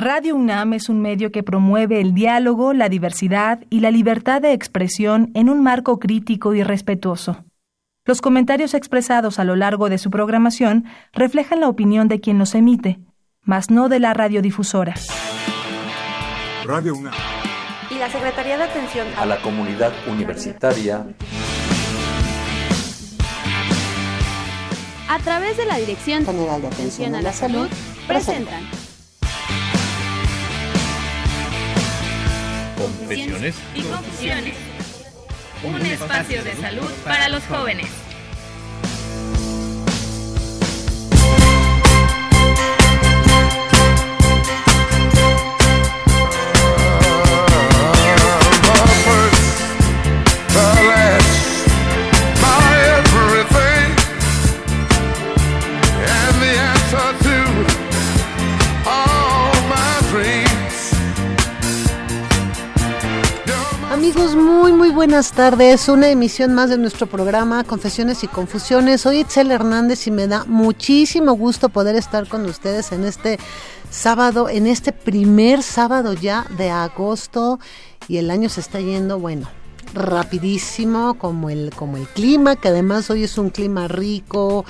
Radio UNAM es un medio que promueve el diálogo, la diversidad y la libertad de expresión en un marco crítico y respetuoso. Los comentarios expresados a lo largo de su programación reflejan la opinión de quien los emite, mas no de la radiodifusora. Radio UNAM y la Secretaría de Atención a la Comunidad Universitaria a través de la Dirección General de Atención a la Salud presentan Confesiones y Confusiones, un espacio de salud para los jóvenes. Amigos, muy muy buenas tardes. Una emisión más de nuestro programa Confesiones y Confusiones. Soy Itzel Hernández y me da muchísimo gusto poder estar con ustedes en este sábado, en este primer sábado ya de agosto y el año se está yendo, bueno, rapidísimo como el como el clima, que además hoy es un clima rico,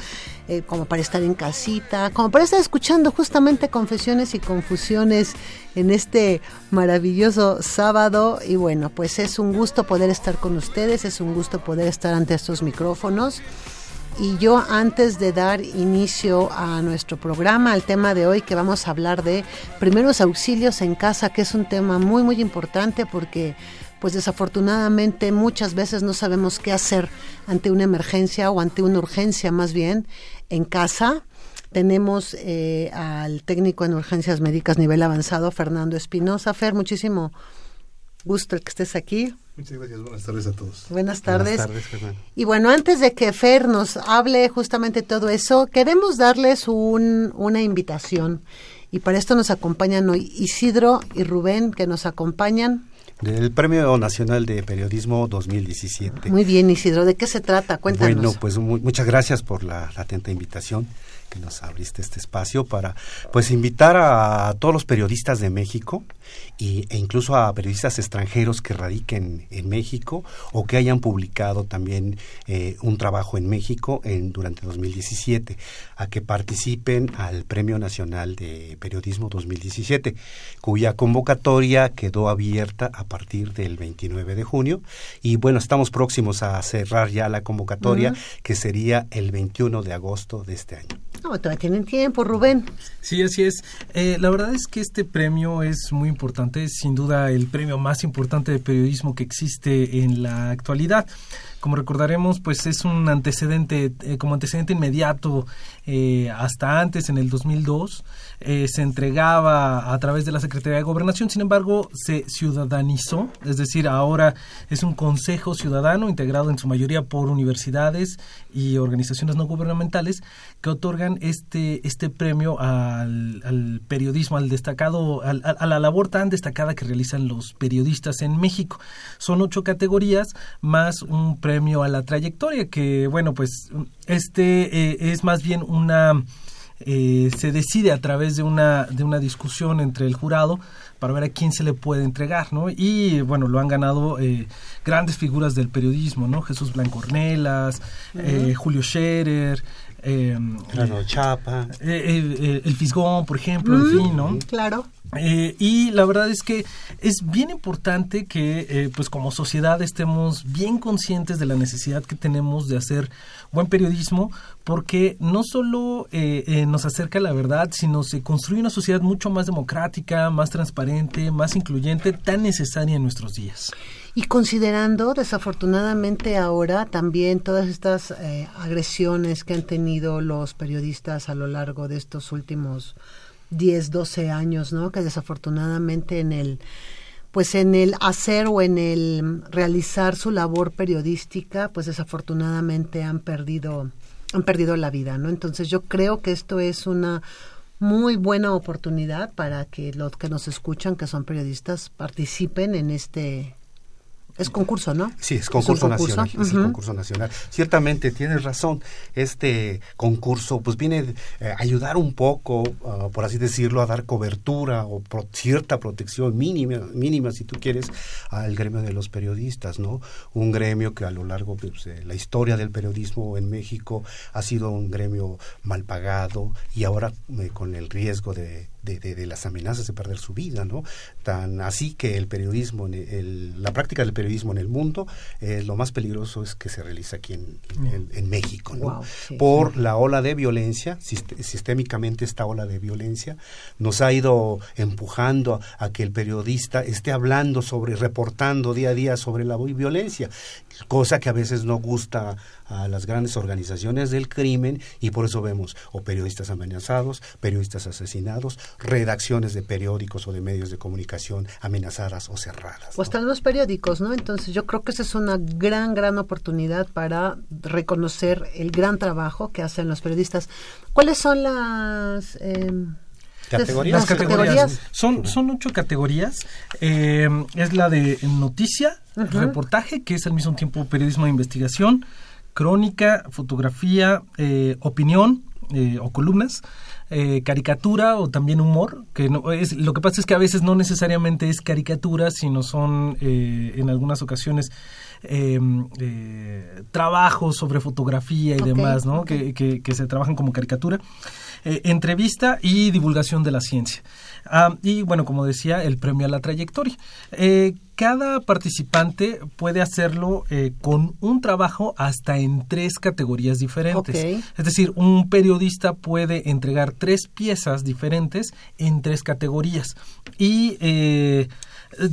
eh, como para estar en casita, como para estar escuchando justamente confesiones y confusiones en este maravilloso sábado. Y bueno, pues es un gusto poder estar con ustedes, es un gusto poder estar ante estos micrófonos. Y yo antes de dar inicio a nuestro programa, al tema de hoy que vamos a hablar de primeros auxilios en casa, que es un tema muy muy importante porque pues desafortunadamente muchas veces no sabemos qué hacer ante una emergencia o ante una urgencia más bien en casa. Tenemos eh, al técnico en urgencias médicas nivel avanzado, Fernando Espinosa. Fer, muchísimo gusto el que estés aquí. Muchas gracias, buenas tardes a todos. Buenas tardes. Y bueno, antes de que Fer nos hable justamente todo eso, queremos darles un, una invitación. Y para esto nos acompañan hoy Isidro y Rubén, que nos acompañan. Del Premio Nacional de Periodismo 2017. Muy bien, Isidro. ¿De qué se trata? Cuéntanos. Bueno, pues muchas gracias por la, la atenta invitación que nos abriste este espacio para pues invitar a todos los periodistas de México y, e incluso a periodistas extranjeros que radiquen en México o que hayan publicado también eh, un trabajo en México en, durante 2017 a que participen al Premio Nacional de Periodismo 2017 cuya convocatoria quedó abierta a partir del 29 de junio y bueno estamos próximos a cerrar ya la convocatoria que sería el 21 de agosto de este año. No, todavía tienen tiempo, Rubén. Sí, así es. Eh, la verdad es que este premio es muy importante, es sin duda el premio más importante de periodismo que existe en la actualidad. Como recordaremos, pues es un antecedente, eh, como antecedente inmediato, eh, hasta antes, en el 2002, eh, se entregaba a través de la Secretaría de Gobernación, sin embargo, se ciudadanizó, es decir, ahora es un consejo ciudadano integrado en su mayoría por universidades y organizaciones no gubernamentales que otorgan este, este premio al, periodismo, al destacado, a la labor tan destacada que realizan los periodistas en México. Son ocho categorías más un premio a la trayectoria que, bueno, pues este eh, es más bien una... Eh, se decide a través de una, de una discusión entre el jurado para ver a quién se le puede entregar, ¿no? Y bueno, lo han ganado eh, grandes figuras del periodismo, ¿no? Jesús Blanco Ornelas, Julio Scherer, eh, claro, Chapa, el Fisgón, por ejemplo, en fin, ¿no? Claro. Eh, y la verdad es que es bien importante que, eh, pues como sociedad, estemos bien conscientes de la necesidad que tenemos de hacer buen periodismo, porque no solo eh, nos acerca a la verdad, sino se construye una sociedad mucho más democrática, más transparente, más incluyente, tan necesaria en nuestros días. Y considerando desafortunadamente ahora también todas estas agresiones que han tenido los periodistas a lo largo de estos últimos 10, 12 años, ¿no? Que desafortunadamente en el pues en el hacer o en el realizar su labor periodística, pues desafortunadamente han perdido han perdido la vida, ¿no? Entonces yo creo que esto es una muy buena oportunidad para que los que nos escuchan, que son periodistas, participen en este Es concurso, ¿no? Sí, es concurso, nacional. Es el concurso nacional. Ciertamente, tienes razón. Este concurso, pues viene eh, a ayudar un poco, ah, por así decirlo, a dar cobertura o pro- cierta protección mínima, mínima, si tú quieres, al gremio de los periodistas, ¿no? Un gremio que a lo largo pues, de la historia del periodismo en México ha sido un gremio mal pagado y ahora eh, con el riesgo de, de- de- de las amenazas de perder su vida, ¿no? Tan así que el periodismo, en el- la práctica del periodismo en el mundo, eh, lo más peligroso es que se realiza aquí en, en- en México, ¿no? Sí. Por la ola de violencia, sist- sistémicamente esta ola de violencia nos ha ido empujando a, a que el periodista esté hablando sobre, reportando día a día sobre la vi- violencia, cosa que a veces no gusta a las grandes organizaciones del crimen y por eso vemos o periodistas amenazados, periodistas asesinados, redacciones de periódicos o de medios de comunicación amenazadas o cerradas. O hasta en los periódicos, ¿no? Entonces yo creo que esa es una gran, gran oportunidad para reconocer el gran trabajo que hacen los periodistas. ¿Cuáles son las... eh, Categorías. Las categorías. Son, son ocho categorías. Eh, es la de noticia, reportaje, que es al mismo tiempo periodismo de investigación, crónica, fotografía, eh, opinión eh, o columnas, eh, caricatura o también humor, que no es lo que pasa es que a veces no necesariamente es caricatura, sino son eh, en algunas ocasiones eh, eh, trabajos sobre fotografía y demás, ¿no? Que, que- que se trabajan como caricatura. Eh, entrevista y divulgación de la ciencia. Ah, y bueno, como decía, el premio a la trayectoria. Eh, cada participante puede hacerlo eh, con un trabajo hasta en tres categorías diferentes. Es decir, un periodista puede entregar tres piezas diferentes en tres categorías. Y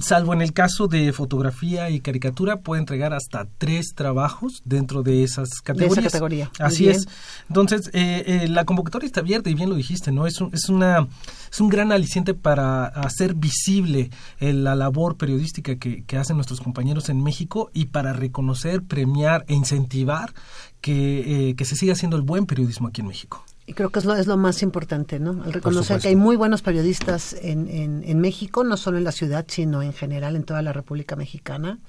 salvo en el caso de fotografía y caricatura, puede entregar hasta tres trabajos dentro de esas categorías. categoría. Muy Así bien. es. Entonces, eh, eh, la convocatoria está abierta y bien lo dijiste, ¿no? Es un, es una es un gran aliciente para hacer visible eh, la labor periodística que, que hacen nuestros compañeros en México y para reconocer, premiar e incentivar que, eh, que se siga haciendo el buen periodismo aquí en México. Y creo que es lo, es lo más importante, ¿no? El reconocer que hay muy buenos periodistas en, en, en México, no solo en la ciudad, sino en general en toda la República Mexicana.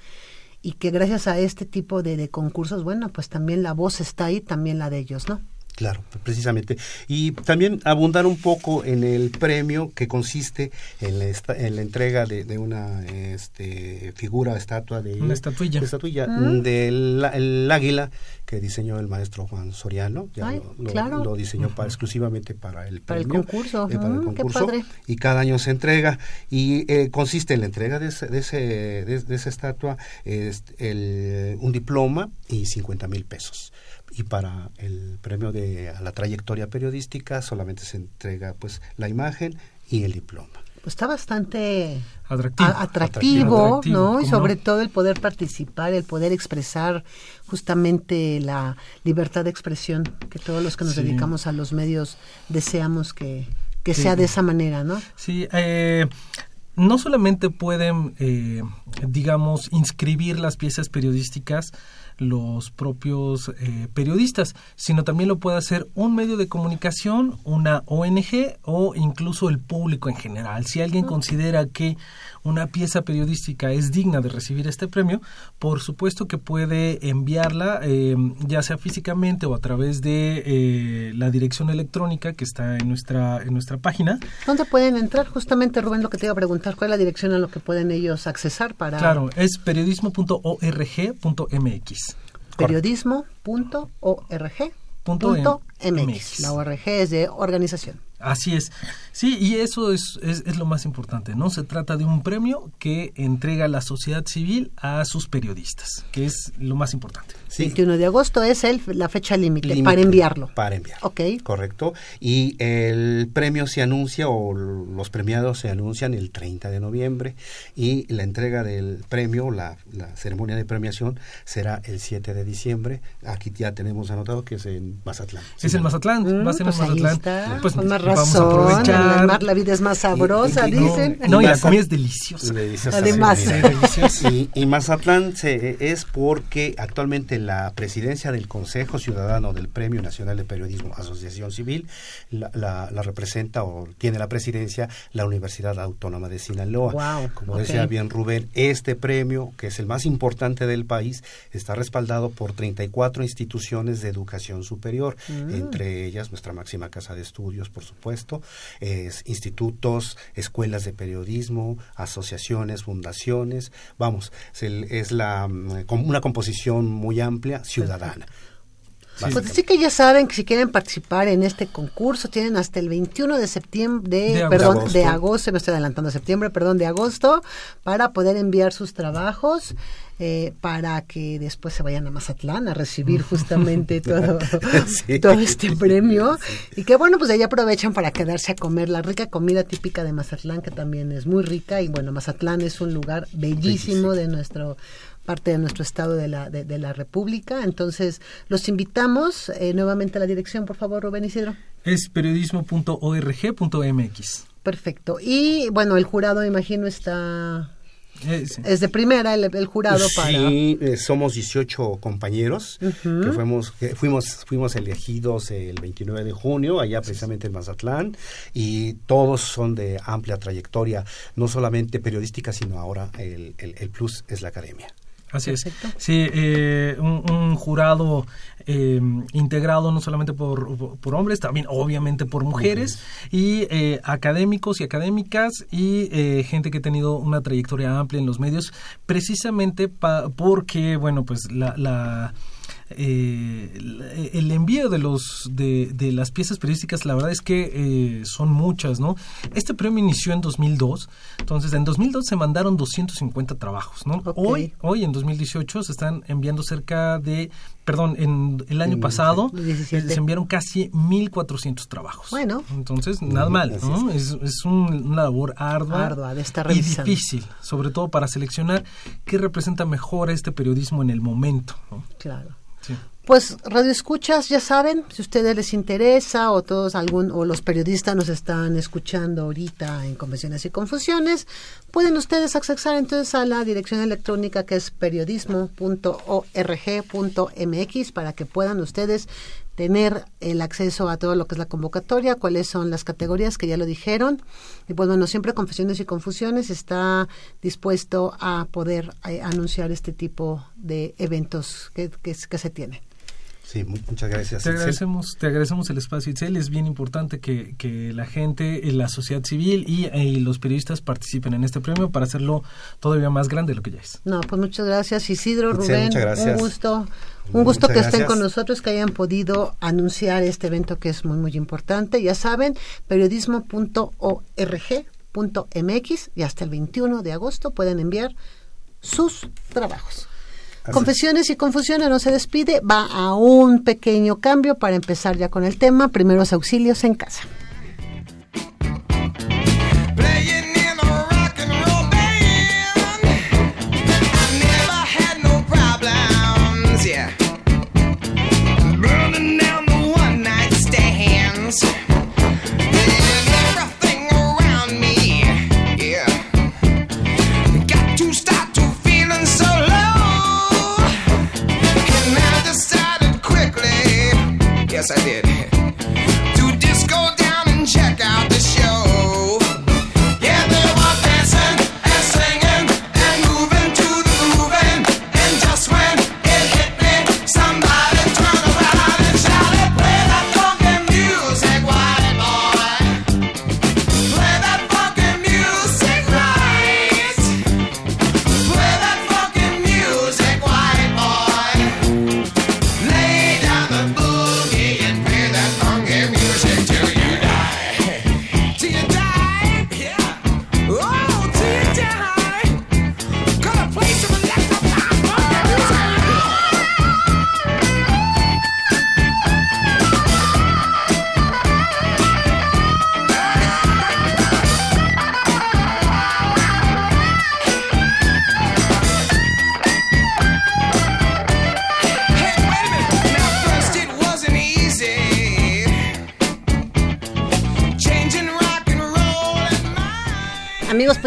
Y que gracias a este tipo de, de concursos, bueno, pues también la voz está ahí, también la de ellos, ¿no? Claro, precisamente. Y también abundar un poco en el premio que consiste en la, esta- en la entrega de, de una este, figura, estatua de... Una estatuilla. de estatuilla Mm. del el águila que diseñó el maestro Juan Soriano. Ya Ay, lo, lo- claro. lo diseñó para, exclusivamente para el Para el premio, concurso. eh, para el Mm, qué concurso. padre. Y cada año se entrega. Y eh, consiste en la entrega de, ese, de, ese, de, de esa estatua este, el- un diploma y 50 mil pesos y para el premio de a la trayectoria periodística solamente se entrega pues la imagen y el diploma. Pues está bastante Atractivo. a- atractivo, Atractivo, ¿no? Y ¿cómo sobre no? todo el poder participar, el poder expresar justamente la libertad de expresión que todos los que nos Sí. dedicamos a los medios deseamos que, que Sí. sea de esa manera, ¿no? Sí, eh, no solamente pueden, eh, digamos, inscribir las piezas periodísticas los propios eh, periodistas, sino también lo puede hacer un medio de comunicación, una ONG o incluso el público en general. Si alguien considera que una pieza periodística es digna de recibir este premio, por supuesto que puede enviarla, eh, ya sea físicamente o a través de eh, la dirección electrónica que está en nuestra, en nuestra página. ¿Dónde pueden entrar? Justamente, Rubén, lo que te iba a preguntar, ¿cuál es la dirección a lo que pueden ellos accesar para Claro, es periodismo.org.mx. periodismo.org.mx? La ORG es de organización. Así es. Sí, y eso es, es, es lo más importante, ¿no? Se trata de un premio que entrega la sociedad civil a sus periodistas, que es lo más importante. Sí. 21 de agosto es el, la fecha límite para enviarlo. Para enviarlo. Ok. Correcto. Y el premio se anuncia o los premiados se anuncian el 30 de noviembre y la entrega del premio, la, la ceremonia de premiación será el 7 de diciembre. Aquí ya tenemos anotado que es en Mazatlán. Es en Mazatlán, Mm, va a ser pues en ahí Mazatlán. está, Pues razón, aprovechar. la, la vida es más sabrosa, Y- y- y- dicen. No, y la comida es deliciosa. Deliciosa, Además. sí, deliciosa. y, y Mazatlán se, es porque actualmente la presidencia del Consejo Ciudadano del Premio Nacional de Periodismo Asociación Civil la, la- la representa o tiene la presidencia la Universidad Autónoma de Sinaloa. Guau, Como decía bien Rubén, este premio, que es el más importante del país, está respaldado por 34 instituciones de educación superior, Mm. entre ellas nuestra máxima casa de estudios, por supuesto, es institutos, escuelas de periodismo, asociaciones, fundaciones, vamos, es, es la, mm, una composición muy amplia, ciudadana. Pues así que ya saben que si quieren participar en este concurso tienen hasta el 21 de septiembre, de, De perdón, agosto. de agosto, me estoy adelantando septiembre, perdón, de agosto, para poder enviar sus trabajos eh, para que después se vayan a Mazatlán a recibir justamente todo, Sí. todo este premio. Y que bueno, pues de ahí aprovechan para quedarse a comer la rica comida típica de Mazatlán que también es muy rica. Y bueno, Mazatlán es un lugar bellísimo. de nuestro parte de nuestro estado de la, de, de la República. Entonces, los invitamos eh, nuevamente a la dirección, por favor, Rubén Isidro. Es periodismo.org.mx. Perfecto. Y bueno, el jurado, me imagino, está... Eh, sí. Es de primera el, el jurado para... Sí, eh, somos 18 compañeros que fuimos, que fuimos, fuimos elegidos el 29 de junio, allá precisamente en Mazatlán, y todos son de amplia trayectoria, no solamente periodística, sino ahora el, el- el plus es la academia. Así es. Sí, eh, un, un jurado eh, integrado no solamente por, por hombres, también obviamente por mujeres, y eh, académicos y académicas, y eh, gente que ha tenido una trayectoria amplia en los medios, precisamente pa- porque, bueno, pues la... la eh, el envío de los de, de las piezas periodísticas la verdad es que eh, son muchas no este premio inició en 2002 entonces en 2002 se mandaron 250 trabajos no hoy hoy en 2018 se están enviando cerca de perdón en el año pasado eh, 17. se enviaron casi 1400 trabajos Bueno. entonces nada mal así ¿no? es, es un- una labor ardua, Ardua de estar y difícil sobre todo para seleccionar qué representa mejor este periodismo en el momento ¿no? Claro. Pues radio escuchas, ya saben, si a ustedes les interesa o todos algún o los periodistas nos están escuchando ahorita en convenciones y confusiones, pueden ustedes accesar entonces a la dirección electrónica que es periodismo.org.mx para que puedan ustedes tener el acceso a todo lo que es la convocatoria, cuáles son las categorías que ya lo dijeron. Y pues bueno, siempre Confesiones y Confusiones está dispuesto a poder eh, anunciar este tipo de eventos que, que, que se tienen. Sí, mu- muchas gracias. Te agradecemos, te agradecemos el espacio, Itzel. Es bien importante que, que la gente, eh, la sociedad civil y, eh, y los periodistas participen en este premio para hacerlo todavía más grande de lo que ya es. No, pues muchas gracias Isidro, Itzel, Rubén, muchas gracias. un gusto, un gusto Muchas que estén gracias. con nosotros, que hayan podido anunciar este evento que es muy muy importante. Ya saben, periodismo.org.mx y hasta el 21 de agosto pueden enviar sus trabajos. Confesiones y confusiones no se despide, va a un pequeño cambio para empezar ya con el tema, primeros auxilios en casa.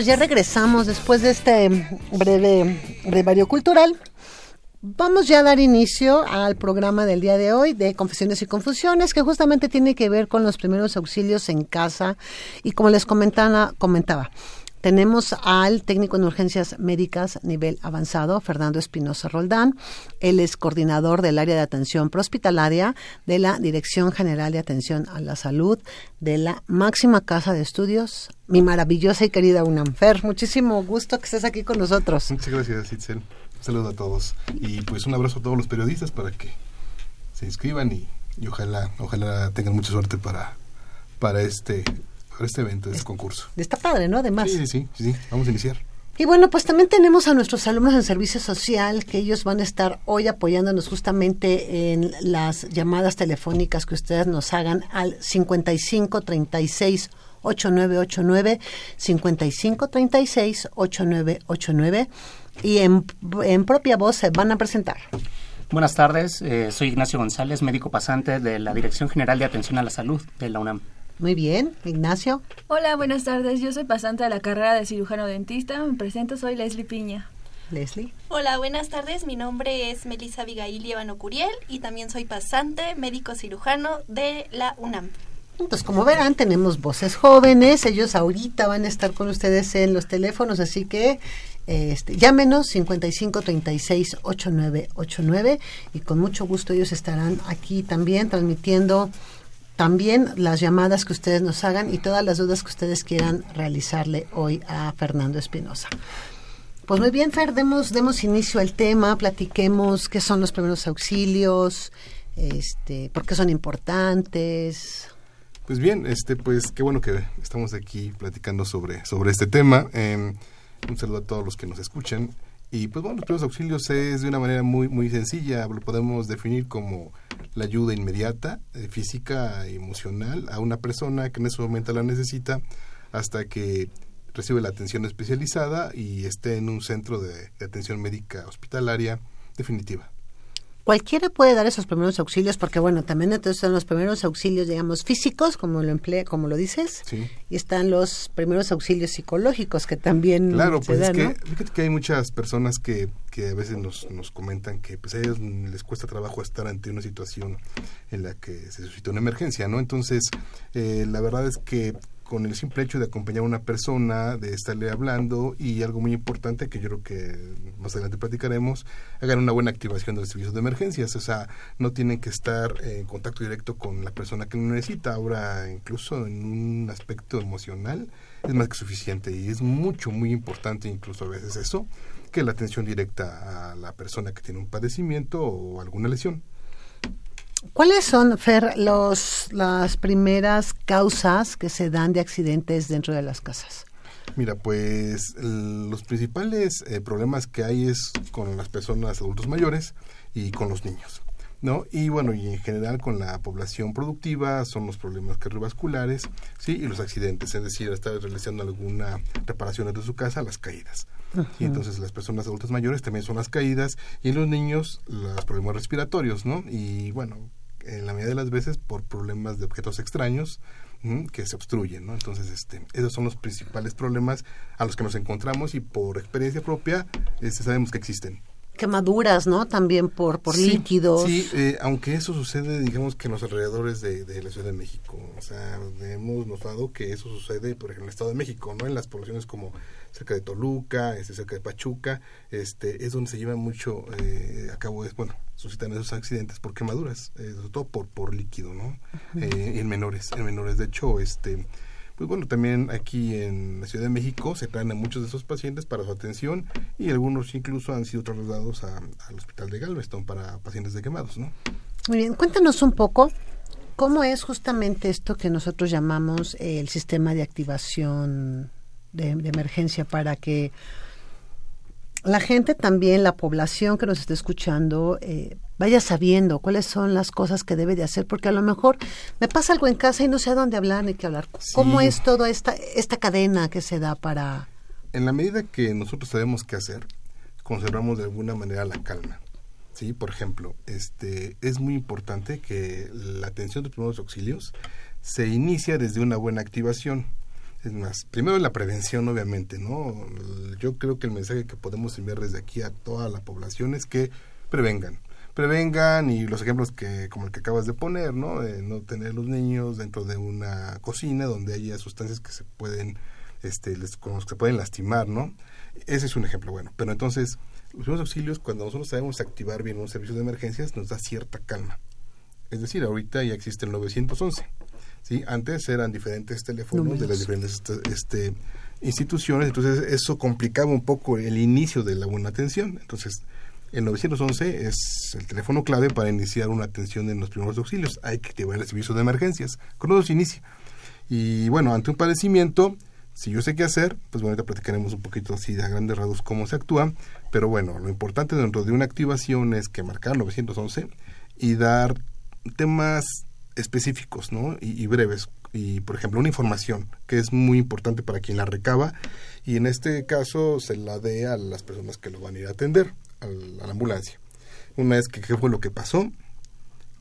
Pues ya regresamos después de este breve brevario cultural. Vamos ya a dar inicio al programa del día de hoy de Confesiones y Confusiones, que justamente tiene que ver con los primeros auxilios en casa. Y como les comentaba, comentaba tenemos al técnico en urgencias médicas nivel avanzado, Fernando Espinosa Roldán. Él es coordinador del área de atención prehospitalaria de la Dirección General de Atención a la Salud de la máxima casa de estudios, mi maravillosa y querida UNAMFER. Muchísimo gusto que estés aquí con nosotros. Muchas gracias, Itzel. Un saludo a todos. Y pues un abrazo a todos los periodistas para que se inscriban y, y ojalá, ojalá tengan mucha suerte para, para este para este evento, este concurso. Está padre, ¿no? Además. Sí, sí, sí, sí, vamos a iniciar. Y bueno, pues también tenemos a nuestros alumnos en servicio social, que ellos van a estar hoy apoyándonos justamente en las llamadas telefónicas que ustedes nos hagan al 55 36 8989 55 36 8989 y en, en propia voz se van a presentar. Buenas tardes, eh, soy Ignacio González, médico pasante de la Dirección General de Atención a la Salud de la UNAM. Muy bien, Ignacio. Hola, buenas tardes. Yo soy pasante de la carrera de cirujano dentista. Me presento, soy Leslie Piña. Leslie. Hola, buenas tardes. Mi nombre es Melissa Abigail Líbano Curiel y también soy pasante médico cirujano de la UNAM. Entonces, como verán, tenemos voces jóvenes. Ellos ahorita van a estar con ustedes en los teléfonos, así que este, llámenos 55 36 8989 y con mucho gusto ellos estarán aquí también transmitiendo también las llamadas que ustedes nos hagan y todas las dudas que ustedes quieran realizarle hoy a Fernando Espinosa. Pues muy bien, Fer, demos, inicio al tema, platiquemos qué son los primeros auxilios, este, por qué son importantes. Pues bien, este, pues qué bueno que estamos aquí platicando sobre, sobre este tema. Eh, un saludo a todos los que nos escuchan. Y pues bueno, los primeros auxilios es de una manera muy, muy sencilla, lo podemos definir como la ayuda inmediata, eh, física emocional a una persona que en ese momento la necesita hasta que recibe la atención especializada y esté en un centro de atención médica hospitalaria definitiva cualquiera puede dar esos primeros auxilios porque bueno también entonces son los primeros auxilios digamos físicos como lo emplea como lo dices sí. y están los primeros auxilios psicológicos que también claro se pues dan, es que ¿no? fíjate que hay muchas personas que, que a veces nos, nos comentan que pues a ellos les cuesta trabajo estar ante una situación en la que se suscita una emergencia no entonces eh, la verdad es que con el simple hecho de acompañar a una persona, de estarle hablando y algo muy importante que yo creo que más adelante platicaremos, hagan una buena activación del servicio de emergencias. O sea, no tienen que estar en contacto directo con la persona que lo necesita. Ahora, incluso en un aspecto emocional, es más que suficiente y es mucho, muy importante incluso a veces eso, que la atención directa a la persona que tiene un padecimiento o alguna lesión. ¿Cuáles son, Fer, los, las primeras causas que se dan de accidentes dentro de las casas? Mira, pues los principales eh, problemas que hay es con las personas adultos mayores y con los niños. ¿No? Y bueno, y en general con la población productiva son los problemas cardiovasculares, ¿sí? Y los accidentes, es decir, estar realizando alguna reparación de su casa, las caídas. Y entonces las personas adultas mayores también son las caídas y en los niños los problemas respiratorios, ¿no? Y bueno, en la mayoría de las veces por problemas de objetos extraños que se obstruyen, ¿no? Entonces, este, esos son los principales problemas a los que nos encontramos y por experiencia propia este, sabemos que existen. Quemaduras, ¿no? También por, por Sí, líquidos. Sí, eh, aunque eso sucede, digamos que en los alrededores de, de la Ciudad de México. O sea, hemos notado que eso sucede, por ejemplo, en el Estado de México, ¿no? En las poblaciones como cerca de Toluca, este, cerca de Pachuca, este, es donde se lleva mucho eh, a cabo, es, bueno, suscitan esos accidentes por quemaduras, eh, sobre todo por, por líquido, ¿no? Eh, en menores, en menores. De hecho, este, pues bueno, también aquí en la Ciudad de México se traen a muchos de esos pacientes para su atención y algunos incluso han sido trasladados al hospital de Galveston para pacientes de quemados, ¿no? Muy bien, cuéntanos un poco cómo es justamente esto que nosotros llamamos el sistema de activación de, de emergencia para que la gente también, la población que nos está escuchando, eh, vaya sabiendo cuáles son las cosas que debe de hacer, porque a lo mejor me pasa algo en casa y no sé a dónde hablar ni qué hablar. ¿Cómo Sí. es toda esta, esta cadena que se da para... En la medida que nosotros sabemos qué hacer, conservamos de alguna manera la calma. ¿sí? Por ejemplo, este, es muy importante que la atención de primeros auxilios se inicia desde una buena activación. Es más, primero la prevención, obviamente, ¿no? Yo creo que el mensaje que podemos enviar desde aquí a toda la población es que prevengan. Prevengan y los ejemplos que, como el que acabas de poner, ¿no? De no tener los niños dentro de una cocina donde haya sustancias que se pueden, este, les, con los que se pueden lastimar, ¿no? Ese es un ejemplo bueno. Pero entonces, los primeros auxilios, cuando nosotros sabemos activar bien un servicio de emergencias, nos da cierta calma. Es decir, ahorita ya existe el 911. ¿sí? Antes eran diferentes teléfonos de las diferentes este, este, instituciones, entonces eso complicaba un poco el inicio de la buena atención. Entonces, el 911 es el teléfono clave para iniciar una atención en los primeros auxilios. Hay que activar el servicio de emergencias. Con eso se inicia. Y bueno, ante un padecimiento, si yo sé qué hacer, pues bueno, ahorita platicaremos un poquito así a grandes rasgos cómo se actúa. Pero bueno, lo importante dentro de una activación es que marcar 911 y dar temas específicos ¿no? y, y breves. Y, por ejemplo, una información que es muy importante para quien la recaba y en este caso se la dé a las personas que lo van a ir a atender, al- a la ambulancia. Una es que qué fue lo que pasó,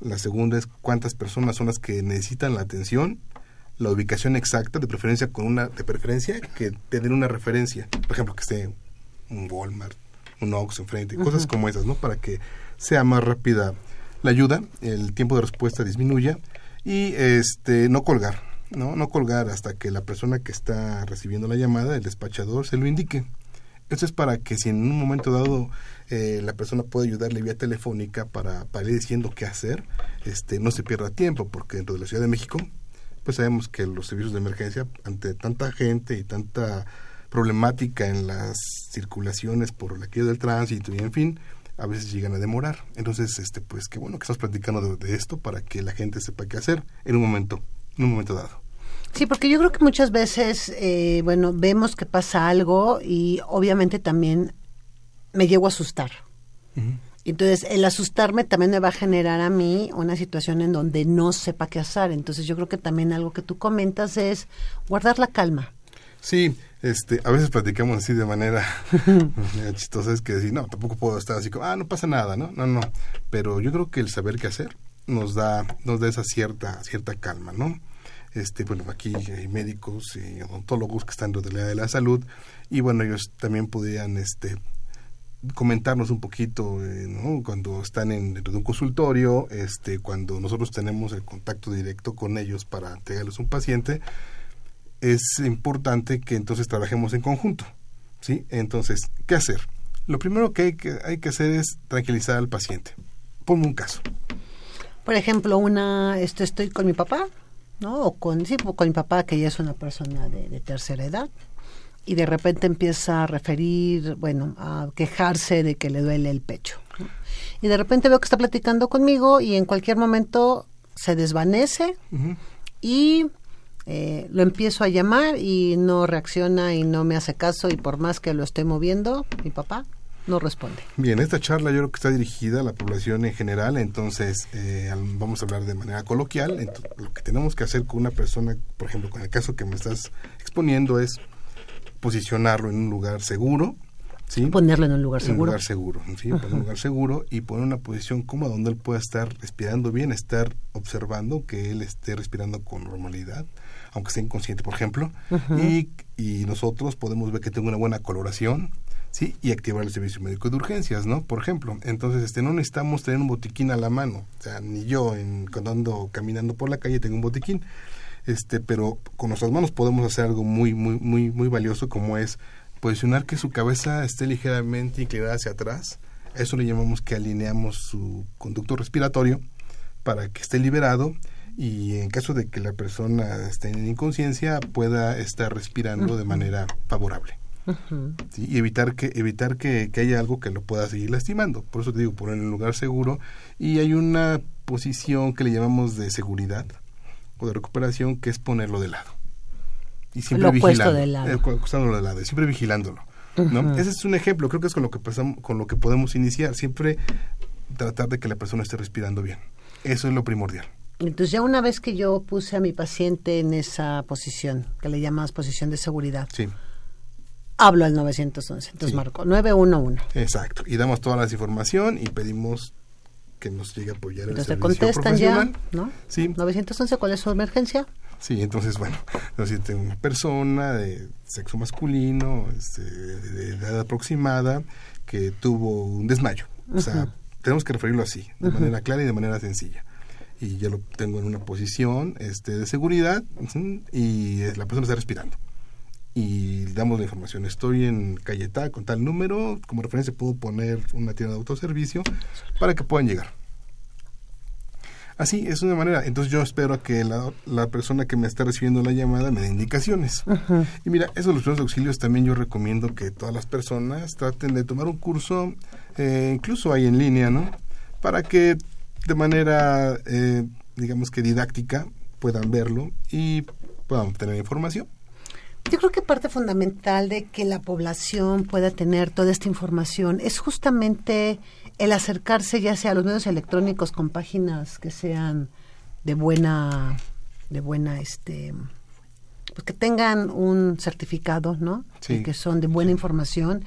la segunda es cuántas personas son las que necesitan la atención, la ubicación exacta, de preferencia con una, de preferencia que te den una referencia, por ejemplo, que esté un Walmart, un Ox enfrente, cosas como esas, ¿no? Para que sea más rápida la ayuda, el tiempo de respuesta disminuya y este no colgar, ¿no? No colgar hasta que la persona que está recibiendo la llamada, el despachador, se lo indique. Esto es para que si en un momento dado eh, la persona puede ayudarle vía telefónica para, para ir diciendo qué hacer, este, no se pierda tiempo, porque dentro de la Ciudad de México, pues sabemos que los servicios de emergencia, ante tanta gente y tanta problemática en las circulaciones por la caída del tránsito y en fin, a veces llegan a demorar. Entonces, este, pues qué bueno que estamos platicando de, de esto para que la gente sepa qué hacer en un momento, en un momento dado. Sí, porque yo creo que muchas veces, eh, bueno, vemos que pasa algo y obviamente también me llego a asustar. Entonces, el asustarme también me va a generar a mí una situación en donde no sepa qué hacer. Entonces, yo creo que también algo que tú comentas es guardar la calma. Sí, este, a veces platicamos así de manera, manera chistosa, es que decir, no, tampoco puedo estar así como, ah, no pasa nada, ¿no? No, no, pero yo creo que el saber qué hacer nos da, nos da esa cierta, cierta calma, ¿no? Este, bueno, aquí hay médicos y odontólogos que están dentro del de la salud y bueno, ellos también podrían, este, comentarnos un poquito, eh. Cuando están en, dentro de un consultorio, este, cuando nosotros tenemos el contacto directo con ellos para entregarles un paciente, es importante que entonces trabajemos en conjunto, ¿sí? Entonces, ¿qué hacer? Lo primero que hay que, hay que hacer es tranquilizar al paciente. Ponme un caso. Por ejemplo, una, este, estoy con mi papá, ¿no? O con, sí, con mi papá, que ya es una persona de, de tercera edad, y de repente empieza a referir, bueno, a quejarse de que le duele el pecho. ¿no? Y de repente veo que está platicando conmigo y en cualquier momento se desvanece y eh, lo empiezo a llamar y no reacciona y no me hace caso y por más que lo esté moviendo, mi papá no responde. Bien, esta charla yo creo que está dirigida a la población en general, entonces eh, vamos a hablar de manera coloquial. Lo que tenemos que hacer con una persona, por ejemplo, con el caso que me estás exponiendo, es posicionarlo en un lugar seguro. ¿sí? Ponerlo en un lugar En seguro. un lugar seguro, ¿sí? Poner un lugar seguro y poner una posición cómoda donde él pueda estar respirando bien, estar observando que él esté respirando con normalidad, aunque esté inconsciente, por ejemplo. Y, y nosotros podemos ver que tenga una buena coloración, ¿sí? Y activar el servicio médico de urgencias, ¿no? Por ejemplo. Entonces, este, no necesitamos tener un botiquín a la mano. O sea, ni yo, en, cuando ando caminando por la calle, tengo un botiquín. Este, pero con nuestras manos podemos hacer algo muy, muy, muy, muy valioso como es posicionar que su cabeza esté ligeramente inclinada hacia atrás. Eso le llamamos que alineamos su conducto respiratorio para que esté liberado y en caso de que la persona esté en inconsciencia pueda estar respirando de manera favorable. Y evitar que evitar que, que haya algo que lo pueda seguir lastimando. Por eso te digo, poner en un lugar seguro. Y hay una posición que le llamamos de seguridad o de recuperación, que es ponerlo de lado. Y siempre Lo vigilando, de lado. eh, de lado, y siempre vigilándolo. ¿no? Ese es un ejemplo, creo que es con lo que, pasam- con lo que podemos iniciar. Siempre tratar de que la persona esté respirando bien. Eso es lo primordial. Entonces ya una vez que yo puse a mi paciente en esa posición, que le llamas posición de seguridad, Sí. Hablo al 911. Entonces Sí. marco 911. Exacto. Y damos toda la información y pedimos que nos llegue a apoyar el Entonces servicio contestan ya. ¿no? Sí. 911, ¿cuál es su emergencia? Sí, entonces, bueno, entonces tengo una persona de sexo masculino, este, de edad aproximada, que tuvo un desmayo. O sea, tenemos que referirlo así, de manera clara y de manera sencilla. Y ya lo tengo en una posición este, de seguridad y la persona está respirando. Y damos la información, estoy en calle tal, con tal número, como referencia puedo poner una tienda de autoservicio para que puedan llegar. Así, es una manera. Entonces yo espero a que la, la persona que me está recibiendo la llamada me dé indicaciones. Y mira, eso de los primeros auxilios también yo recomiendo que todas las personas traten de tomar un curso, eh, incluso ahí en línea, ¿no? Para que de manera, eh, digamos que didáctica, puedan verlo y puedan obtener información. Yo creo que parte fundamental de que la población pueda tener toda esta información es justamente el acercarse ya sea a los medios electrónicos con páginas que sean de buena, de buena, este, pues que tengan un certificado, ¿no? Sí. Y que son de buena información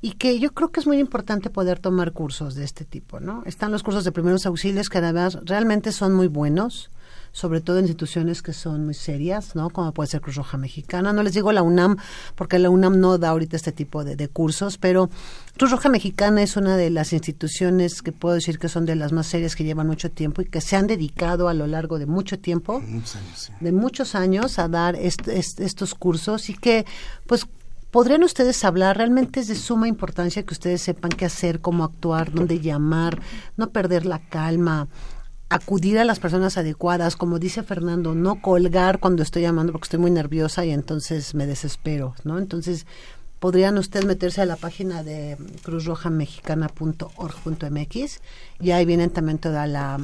y que yo creo que es muy importante poder tomar cursos de este tipo, ¿no? Están los cursos de primeros auxilios que además realmente son muy buenos, sobre todo en instituciones que son muy serias, ¿no? Como puede ser Cruz Roja Mexicana. No les digo la UNAM, porque la UNAM no da ahorita este tipo de, de cursos, pero Cruz Roja Mexicana es una de las instituciones que puedo decir que son de las más serias que llevan mucho tiempo y que se han dedicado a lo largo de mucho tiempo de muchos años a dar est- est- estos cursos y que pues podrían ustedes hablar, realmente es de suma importancia que ustedes sepan qué hacer, cómo actuar, dónde llamar, no perder la calma, acudir a las personas adecuadas, como dice Fernando, no colgar cuando estoy llamando porque estoy muy nerviosa y entonces me desespero, ¿no? Entonces, podrían ustedes meterse a la página de cruzrojamexicana.org.mx y ahí vienen también toda la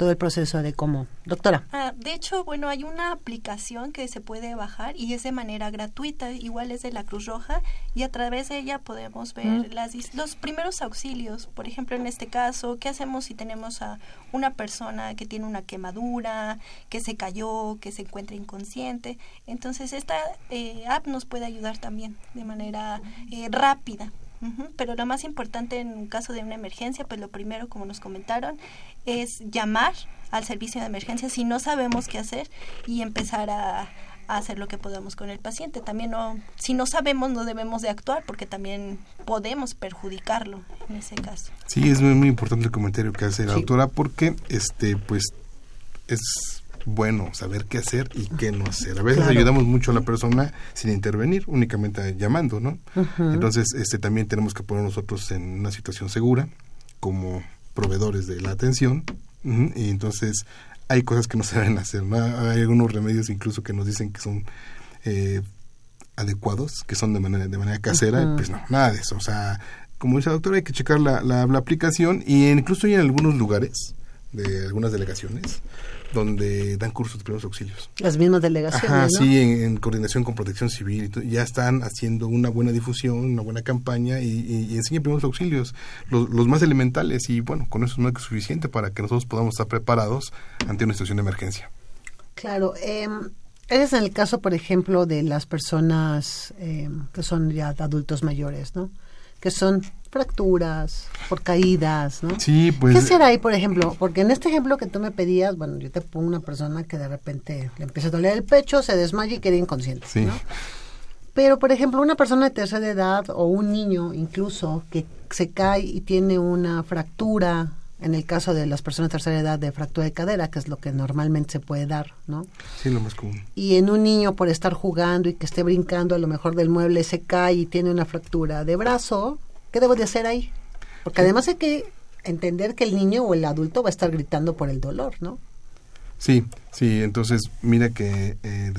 todo el proceso de cómo. Doctora. Ah, de hecho, bueno, hay una aplicación que se puede bajar y es de manera gratuita, igual es de la Cruz Roja y a través de ella podemos ver Mm. las, los primeros auxilios. Por ejemplo, en este caso, ¿qué hacemos si tenemos a una persona que tiene una quemadura, que se cayó, que se encuentra inconsciente? Entonces, esta eh, app nos puede ayudar también de manera eh, rápida. Ujú, Pero lo más importante en un caso de una emergencia, pues lo primero, como nos comentaron, es llamar al servicio de emergencia si no sabemos qué hacer y empezar a, a hacer lo que podamos con el paciente. También no, si no sabemos, no debemos de actuar porque también podemos perjudicarlo en ese caso. Sí, es muy, muy importante el comentario que hace la Sí. doctora porque este pues es bueno saber qué hacer y qué no hacer. A veces Claro. ayudamos mucho a la persona sin intervenir, únicamente llamando, ¿no? Entonces, este también tenemos que poner nosotros en una situación segura como proveedores de la atención y entonces hay cosas que no se deben hacer, ¿no? Hay algunos remedios incluso que nos dicen que son eh, adecuados, que son de manera de manera casera, pues no, nada de eso, o sea, como dice la doctora, hay que checar la, la, la aplicación y incluso hay en algunos lugares de algunas delegaciones donde dan cursos de primeros auxilios. Las mismas delegaciones, Ajá, ¿no? sí, en, en coordinación con Protección Civil, ya están haciendo una buena difusión, una buena campaña y, y, y enseñan primeros auxilios, los, los más elementales y bueno, con eso es más que suficiente para que nosotros podamos estar preparados ante una situación de emergencia. Claro, eh, ese es en el caso, por ejemplo, de las personas eh, que son ya adultos mayores, ¿no? Que son fracturas, por caídas, ¿no? Sí, pues... ¿Qué será ahí, por ejemplo? Porque en este ejemplo que tú me pedías, bueno, yo te pongo una persona que de repente le empieza a doler el pecho, se desmaya y queda inconsciente, Sí. ¿no? Pero, por ejemplo, una persona de tercera edad o un niño incluso que se cae y tiene una fractura, en el caso de las personas de tercera edad de fractura de cadera, que es lo que normalmente se puede dar, ¿no? Sí, lo más común. Y en un niño por estar jugando y que esté brincando a lo mejor del mueble se cae y tiene una fractura de brazo, ¿qué debo de hacer ahí? Porque además hay que entender que el niño o el adulto va a estar gritando por el dolor, ¿no? Sí, sí, entonces mira que eh,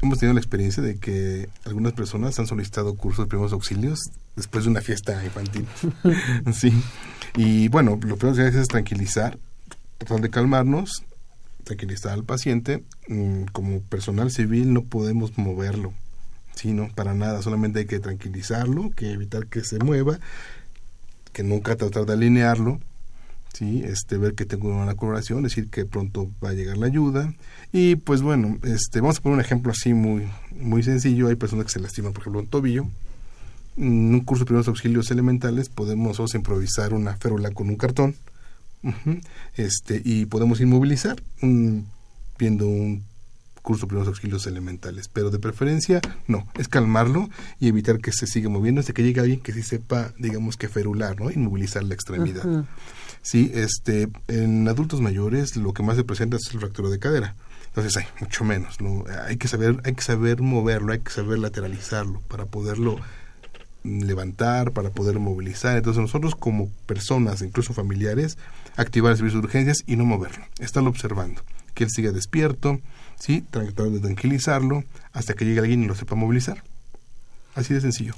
hemos tenido la experiencia de que algunas personas han solicitado cursos de primeros auxilios después de una fiesta infantil. sí, y bueno, lo primero que hay es tranquilizar, tratar de calmarnos, tranquilizar al paciente. Mm, Como personal civil no podemos moverlo, sí, para nada, solamente hay que tranquilizarlo, que evitar que se mueva, que nunca tratar de alinearlo, sí, este, ver que tengo una coloración, decir que pronto va a llegar la ayuda. Y pues bueno, este, vamos a poner un ejemplo así muy, muy sencillo, hay personas que se lastiman, por ejemplo, un tobillo, en un curso de primeros auxilios elementales podemos nosotros improvisar una férula con un cartón, este, y podemos inmovilizar, un- viendo un curso de primeros auxilios elementales, pero de preferencia no, es calmarlo y evitar que se siga moviendo hasta que llegue alguien que sí sepa, digamos que ferular, ¿no? Inmovilizar la extremidad. Ujú. Sí, este, en adultos mayores lo que más se presenta es el fractura de cadera. Entonces hay mucho menos, ¿no? Hay que saber, hay que saber moverlo, hay que saber lateralizarlo para poderlo levantar, para poder movilizar. Entonces nosotros como personas, incluso familiares, activar el servicio de urgencias y no moverlo, estarlo observando, que él siga despierto, sí, tratar de tranquilizarlo hasta que llegue alguien y lo sepa movilizar. Así de sencillo.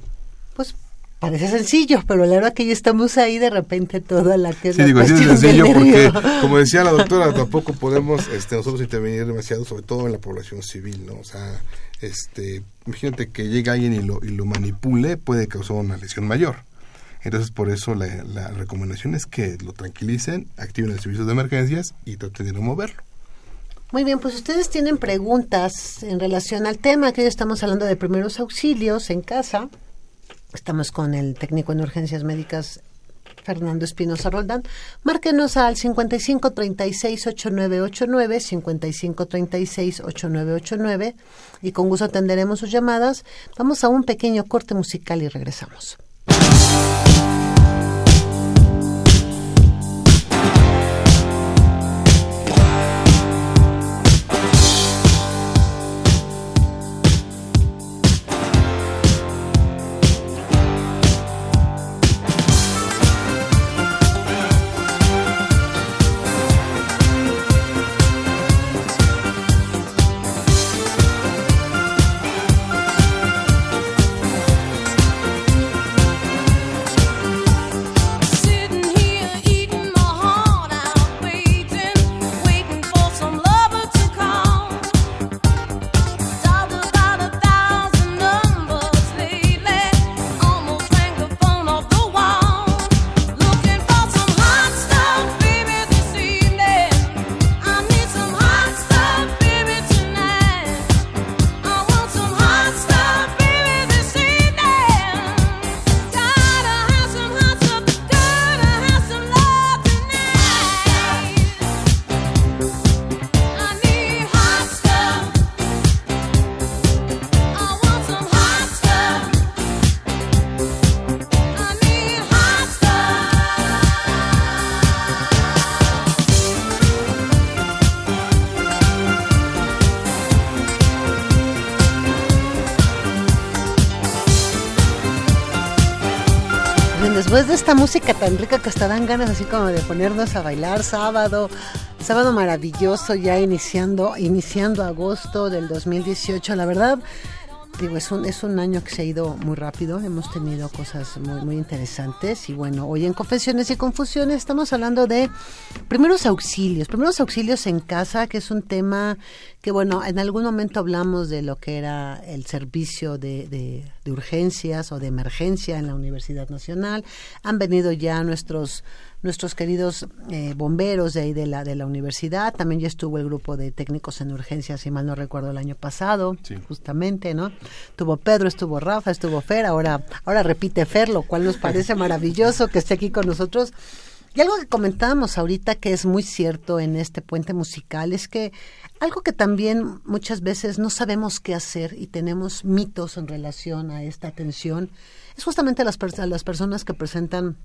Pues parece sencillo, pero la verdad que ya estamos ahí de repente toda la que es Sí, la digo, así de cuestión sencillo porque, como decía la doctora, tampoco podemos este, nosotros intervenir demasiado, sobre todo en la población civil, ¿no? O sea, este, imagínate que llega alguien y lo, y lo manipule, puede causar una lesión mayor. Entonces, por eso la, la recomendación es que lo tranquilicen, activen el servicio de emergencias y traten de no moverlo. Muy bien, pues ustedes tienen preguntas en relación al tema que hoy estamos hablando de primeros auxilios en casa. Estamos con el técnico en urgencias médicas Fernando Espinosa Roldán. Márquenos al 55 36 8989, 55 36 8989 y con gusto atenderemos sus llamadas. Vamos a un pequeño corte musical y regresamos. Después de esta música tan rica que hasta dan ganas así como de ponernos a bailar sábado, sábado maravilloso ya iniciando, iniciando agosto del 2018, la verdad, digo, es un, es un año que se ha ido muy rápido, hemos tenido cosas muy, muy interesantes y bueno, hoy en Confesiones y Confusiones estamos hablando de primeros auxilios, primeros auxilios en casa, que es un tema que bueno, en algún momento hablamos de lo que era el servicio de, de- de urgencias o de emergencia en la Universidad Nacional. Han venido ya nuestros nuestros queridos eh, bomberos de ahí de la de la universidad. También ya estuvo el grupo de técnicos en urgencias, si mal no recuerdo, el año pasado, justamente, ¿no? Estuvo Pedro, estuvo Rafa, estuvo Fer, ahora ahora repite Fer, lo cual nos parece maravilloso que esté aquí con nosotros. Y algo que comentábamos ahorita que es muy cierto en este puente musical es que algo que también muchas veces no sabemos qué hacer y tenemos mitos en relación a esta atención es justamente las, pers- las personas que presentan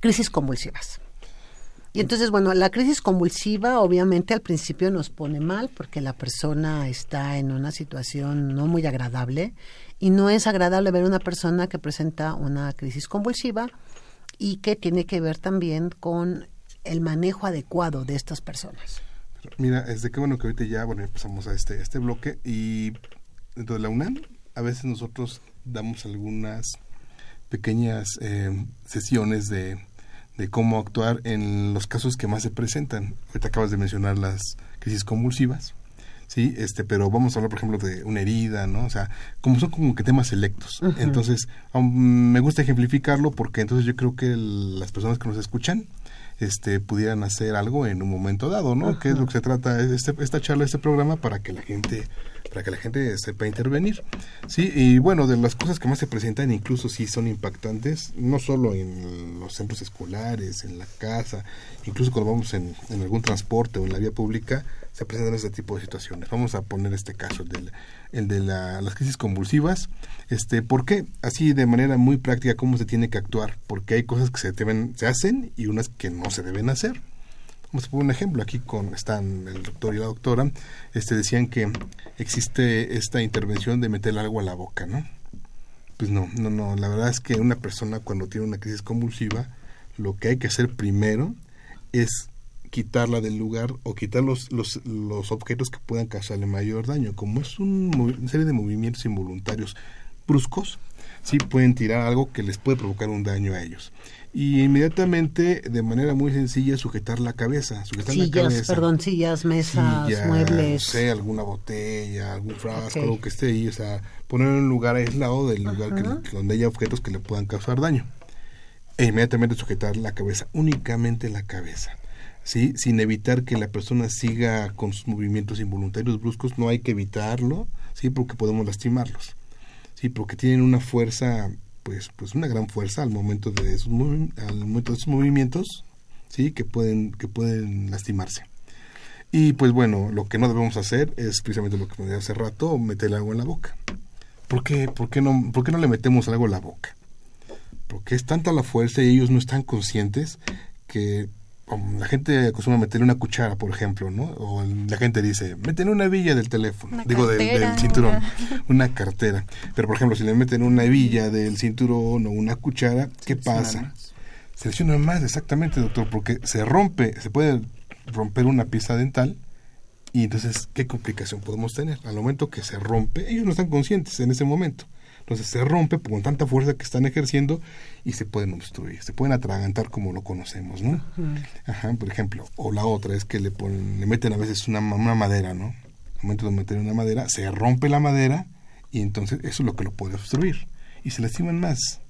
crisis convulsivas. Y entonces, bueno, la crisis convulsiva obviamente al principio nos pone mal porque la persona está en una situación no muy agradable y no es agradable ver una persona que presenta una crisis convulsiva y que tiene que ver también con el manejo adecuado de estas personas. Mira, es de qué bueno que ahorita ya, bueno, empezamos a este, este bloque y dentro de la UNAM a veces nosotros damos algunas pequeñas eh, sesiones de, de cómo actuar en los casos que más se presentan. Ahorita acabas de mencionar las crisis convulsivas, sí, este, pero vamos a hablar, por ejemplo, de una herida, ¿no? O sea, como son como que temas selectos. Ujú. Entonces, aun- me gusta ejemplificarlo porque entonces yo creo que el- las personas que nos escuchan este pudieran hacer algo en un momento dado, ¿no? Que es lo que se trata es este, esta charla, este programa para que la gente para que la gente sepa intervenir. Sí, y bueno, de las cosas que más se presentan, incluso si son impactantes, no solo en los centros escolares, en la casa, incluso cuando vamos en, algún transporte o en la vía pública, se presentan este tipo de situaciones. Vamos a poner este caso, el, del- el de la- las crisis convulsivas. Este, ¿Por qué? Así de manera muy práctica, cómo se tiene que actuar. Porque hay cosas que se, deben, se hacen y unas que no se deben hacer. Vamos a poner un ejemplo aquí con están el doctor y la doctora, este decían que existe esta intervención de meter algo a la boca, ¿no? Pues no, no, no, la verdad es que una persona cuando tiene una crisis convulsiva, lo que hay que hacer primero es quitarla del lugar o quitar los, los, los objetos que puedan causarle mayor daño. Como es un una serie de movimientos involuntarios bruscos, sí pueden tirar algo que les puede provocar un daño a ellos. Y inmediatamente, de manera muy sencilla, sujetar la cabeza. Sujetar la Sillas, cabeza. perdón, sillas, mesas, muebles. No sé, alguna botella, algún frasco, Ok. algo que esté ahí. O sea, ponerlo en un lugar aislado del lugar que- donde haya objetos que le puedan causar daño. E inmediatamente sujetar la cabeza, únicamente la cabeza. ¿sí? Sin evitar que la persona siga con sus movimientos involuntarios bruscos, no hay que evitarlo, ¿sí? Porque podemos lastimarlos. Sí, porque tienen una fuerza, pues, pues una gran fuerza al momento de esos, al momento de esos movimientos, sí, que pueden, que pueden lastimarse. Y pues bueno, lo que no debemos hacer es precisamente lo que me hace rato, meterle algo en la boca. ¿Por qué, no, por qué no le metemos algo en la boca? Porque es tanta la fuerza y ellos no están conscientes que la gente acostumbra a meterle una cuchara, por ejemplo, ¿no? O la gente dice, métele una hebilla del teléfono, Una digo, del, cartera, del cinturón, una- una cartera. Pero, por ejemplo, si le meten una hebilla del cinturón o una cuchara, ¿qué pasa? Se lesiona más, exactamente, doctor, porque se rompe, se puede romper una pieza dental y entonces, ¿qué complicación podemos tener? Al momento que se rompe, ellos no están conscientes en ese momento. Entonces se rompe con tanta fuerza que están ejerciendo y se pueden obstruir, se pueden atragantar como lo conocemos, ¿no? Ajá, por ejemplo. O la otra es que le ponen, le meten a veces una, ma- una madera, ¿no? Al momento de meter una madera, se rompe la madera y entonces eso es lo que lo puede obstruir. Y se lastiman más.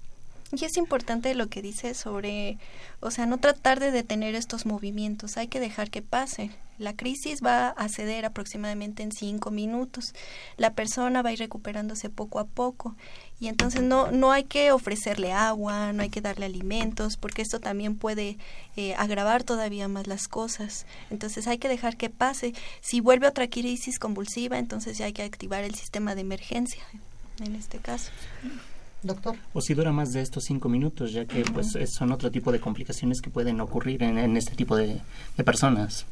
Y es importante lo que dice sobre, o sea, no tratar de detener estos movimientos, hay que dejar que pase. La crisis va a ceder aproximadamente en cinco minutos. La persona va a ir recuperándose poco a poco. Y entonces no, no hay que ofrecerle agua, no hay que darle alimentos, porque esto también puede eh, agravar todavía más las cosas. Entonces hay que dejar que pase. Si vuelve otra crisis convulsiva, entonces ya hay que activar el sistema de emergencia, en este caso. Doctor. O si dura más de estos cinco minutos, ya que pues es- son otro tipo de complicaciones que pueden ocurrir en, en este tipo de, de personas.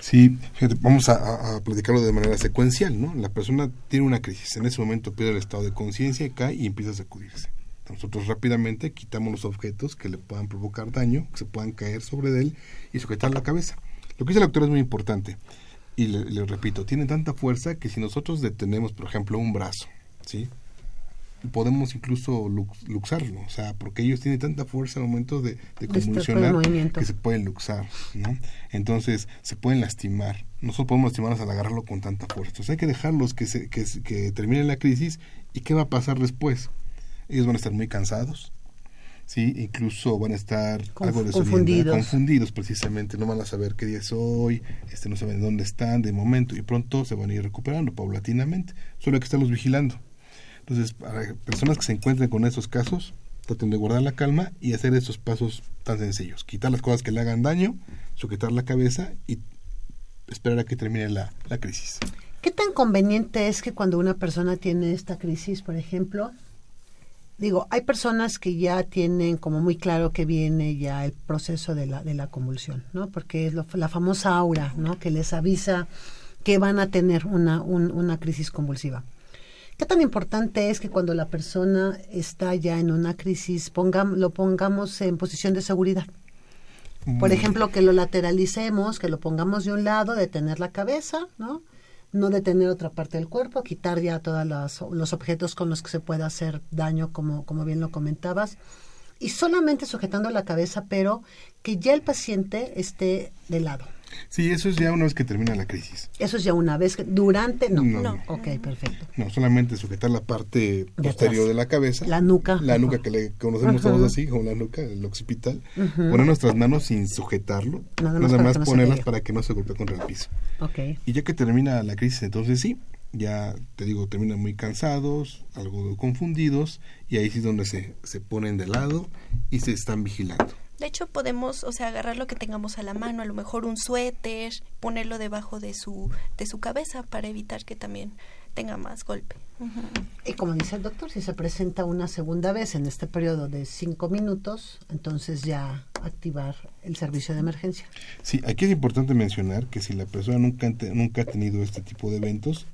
Sí, vamos a, platicarlo de manera secuencial, ¿no? La persona tiene una crisis, en ese momento pierde el estado de conciencia cae y empieza a sacudirse. Nosotros rápidamente quitamos los objetos que le puedan provocar daño, que se puedan caer sobre él y sujetar la cabeza. Lo que dice el doctor es muy importante. Y le repito, tiene tanta fuerza que si nosotros detenemos, por ejemplo, un brazo, ¿sí? Podemos incluso lux- luxarlo, o sea, porque ellos tienen tanta fuerza al momento de, de convulsionar que se pueden luxar, ¿no? Entonces se pueden lastimar. Nosotros podemos lastimarnos al agarrarlo con tanta fuerza. Entonces hay que dejarlos que, se, que, que terminen la crisis y qué va a pasar después. Ellos van a estar muy cansados, sí, incluso van a estar Conf- algo confundidos. confundidos precisamente, no van a saber qué día es hoy, este no saben dónde están de momento y pronto se van a ir recuperando paulatinamente. Solo hay que estarlos vigilando. Entonces, para personas que se encuentren con esos casos, traten de guardar la calma y hacer esos pasos tan sencillos. Quitar las cosas que le hagan daño, sujetar la cabeza y esperar a que termine la, la crisis. ¿Qué tan conveniente es que cuando una persona tiene esta crisis, por ejemplo, digo, hay personas que ya tienen como muy claro que viene ya el proceso de la, de la convulsión, ¿no? Porque es lo- la famosa aura, ¿no? Que les avisa que van a tener una, un- una crisis convulsiva. ¿Qué tan importante es que cuando la persona está ya en una crisis pongam- lo pongamos en posición de seguridad? Por Mm. ejemplo, que lo lateralicemos, que lo pongamos de un lado, detener la cabeza, ¿no? No detener otra parte del cuerpo, quitar ya todos los objetos con los que se puede hacer daño, como, como bien lo comentabas, y solamente sujetando la cabeza, pero que ya el paciente esté de lado. Sí, eso es ya una vez que termina la crisis. Eso es ya una vez que durante, no. No, no. Ok, perfecto. No, solamente sujetar la parte posterior atrás. de la cabeza. La nuca. La nuca que le conocemos Ajá. todos así, como la nuca, el occipital. Ujú. Poner nuestras manos sin sujetarlo. Nada Nada más más, para no se ponerlas pegue. para que no se golpee contra el piso. Ok. Y ya que termina la crisis, entonces sí, ya te digo, terminan muy cansados, algo confundidos, y ahí sí es donde se, se ponen de lado y se están vigilando. De hecho, podemos, o sea, agarrar lo que tengamos a la mano, a lo mejor un suéter, ponerlo debajo de su, de su cabeza para evitar que también tenga más golpe. Y como dice el doctor, si se presenta una segunda vez en este periodo de cinco minutos, entonces ya activar el servicio de emergencia. Sí, aquí es importante mencionar que si la persona nunca, nunca ha tenido este tipo de eventos,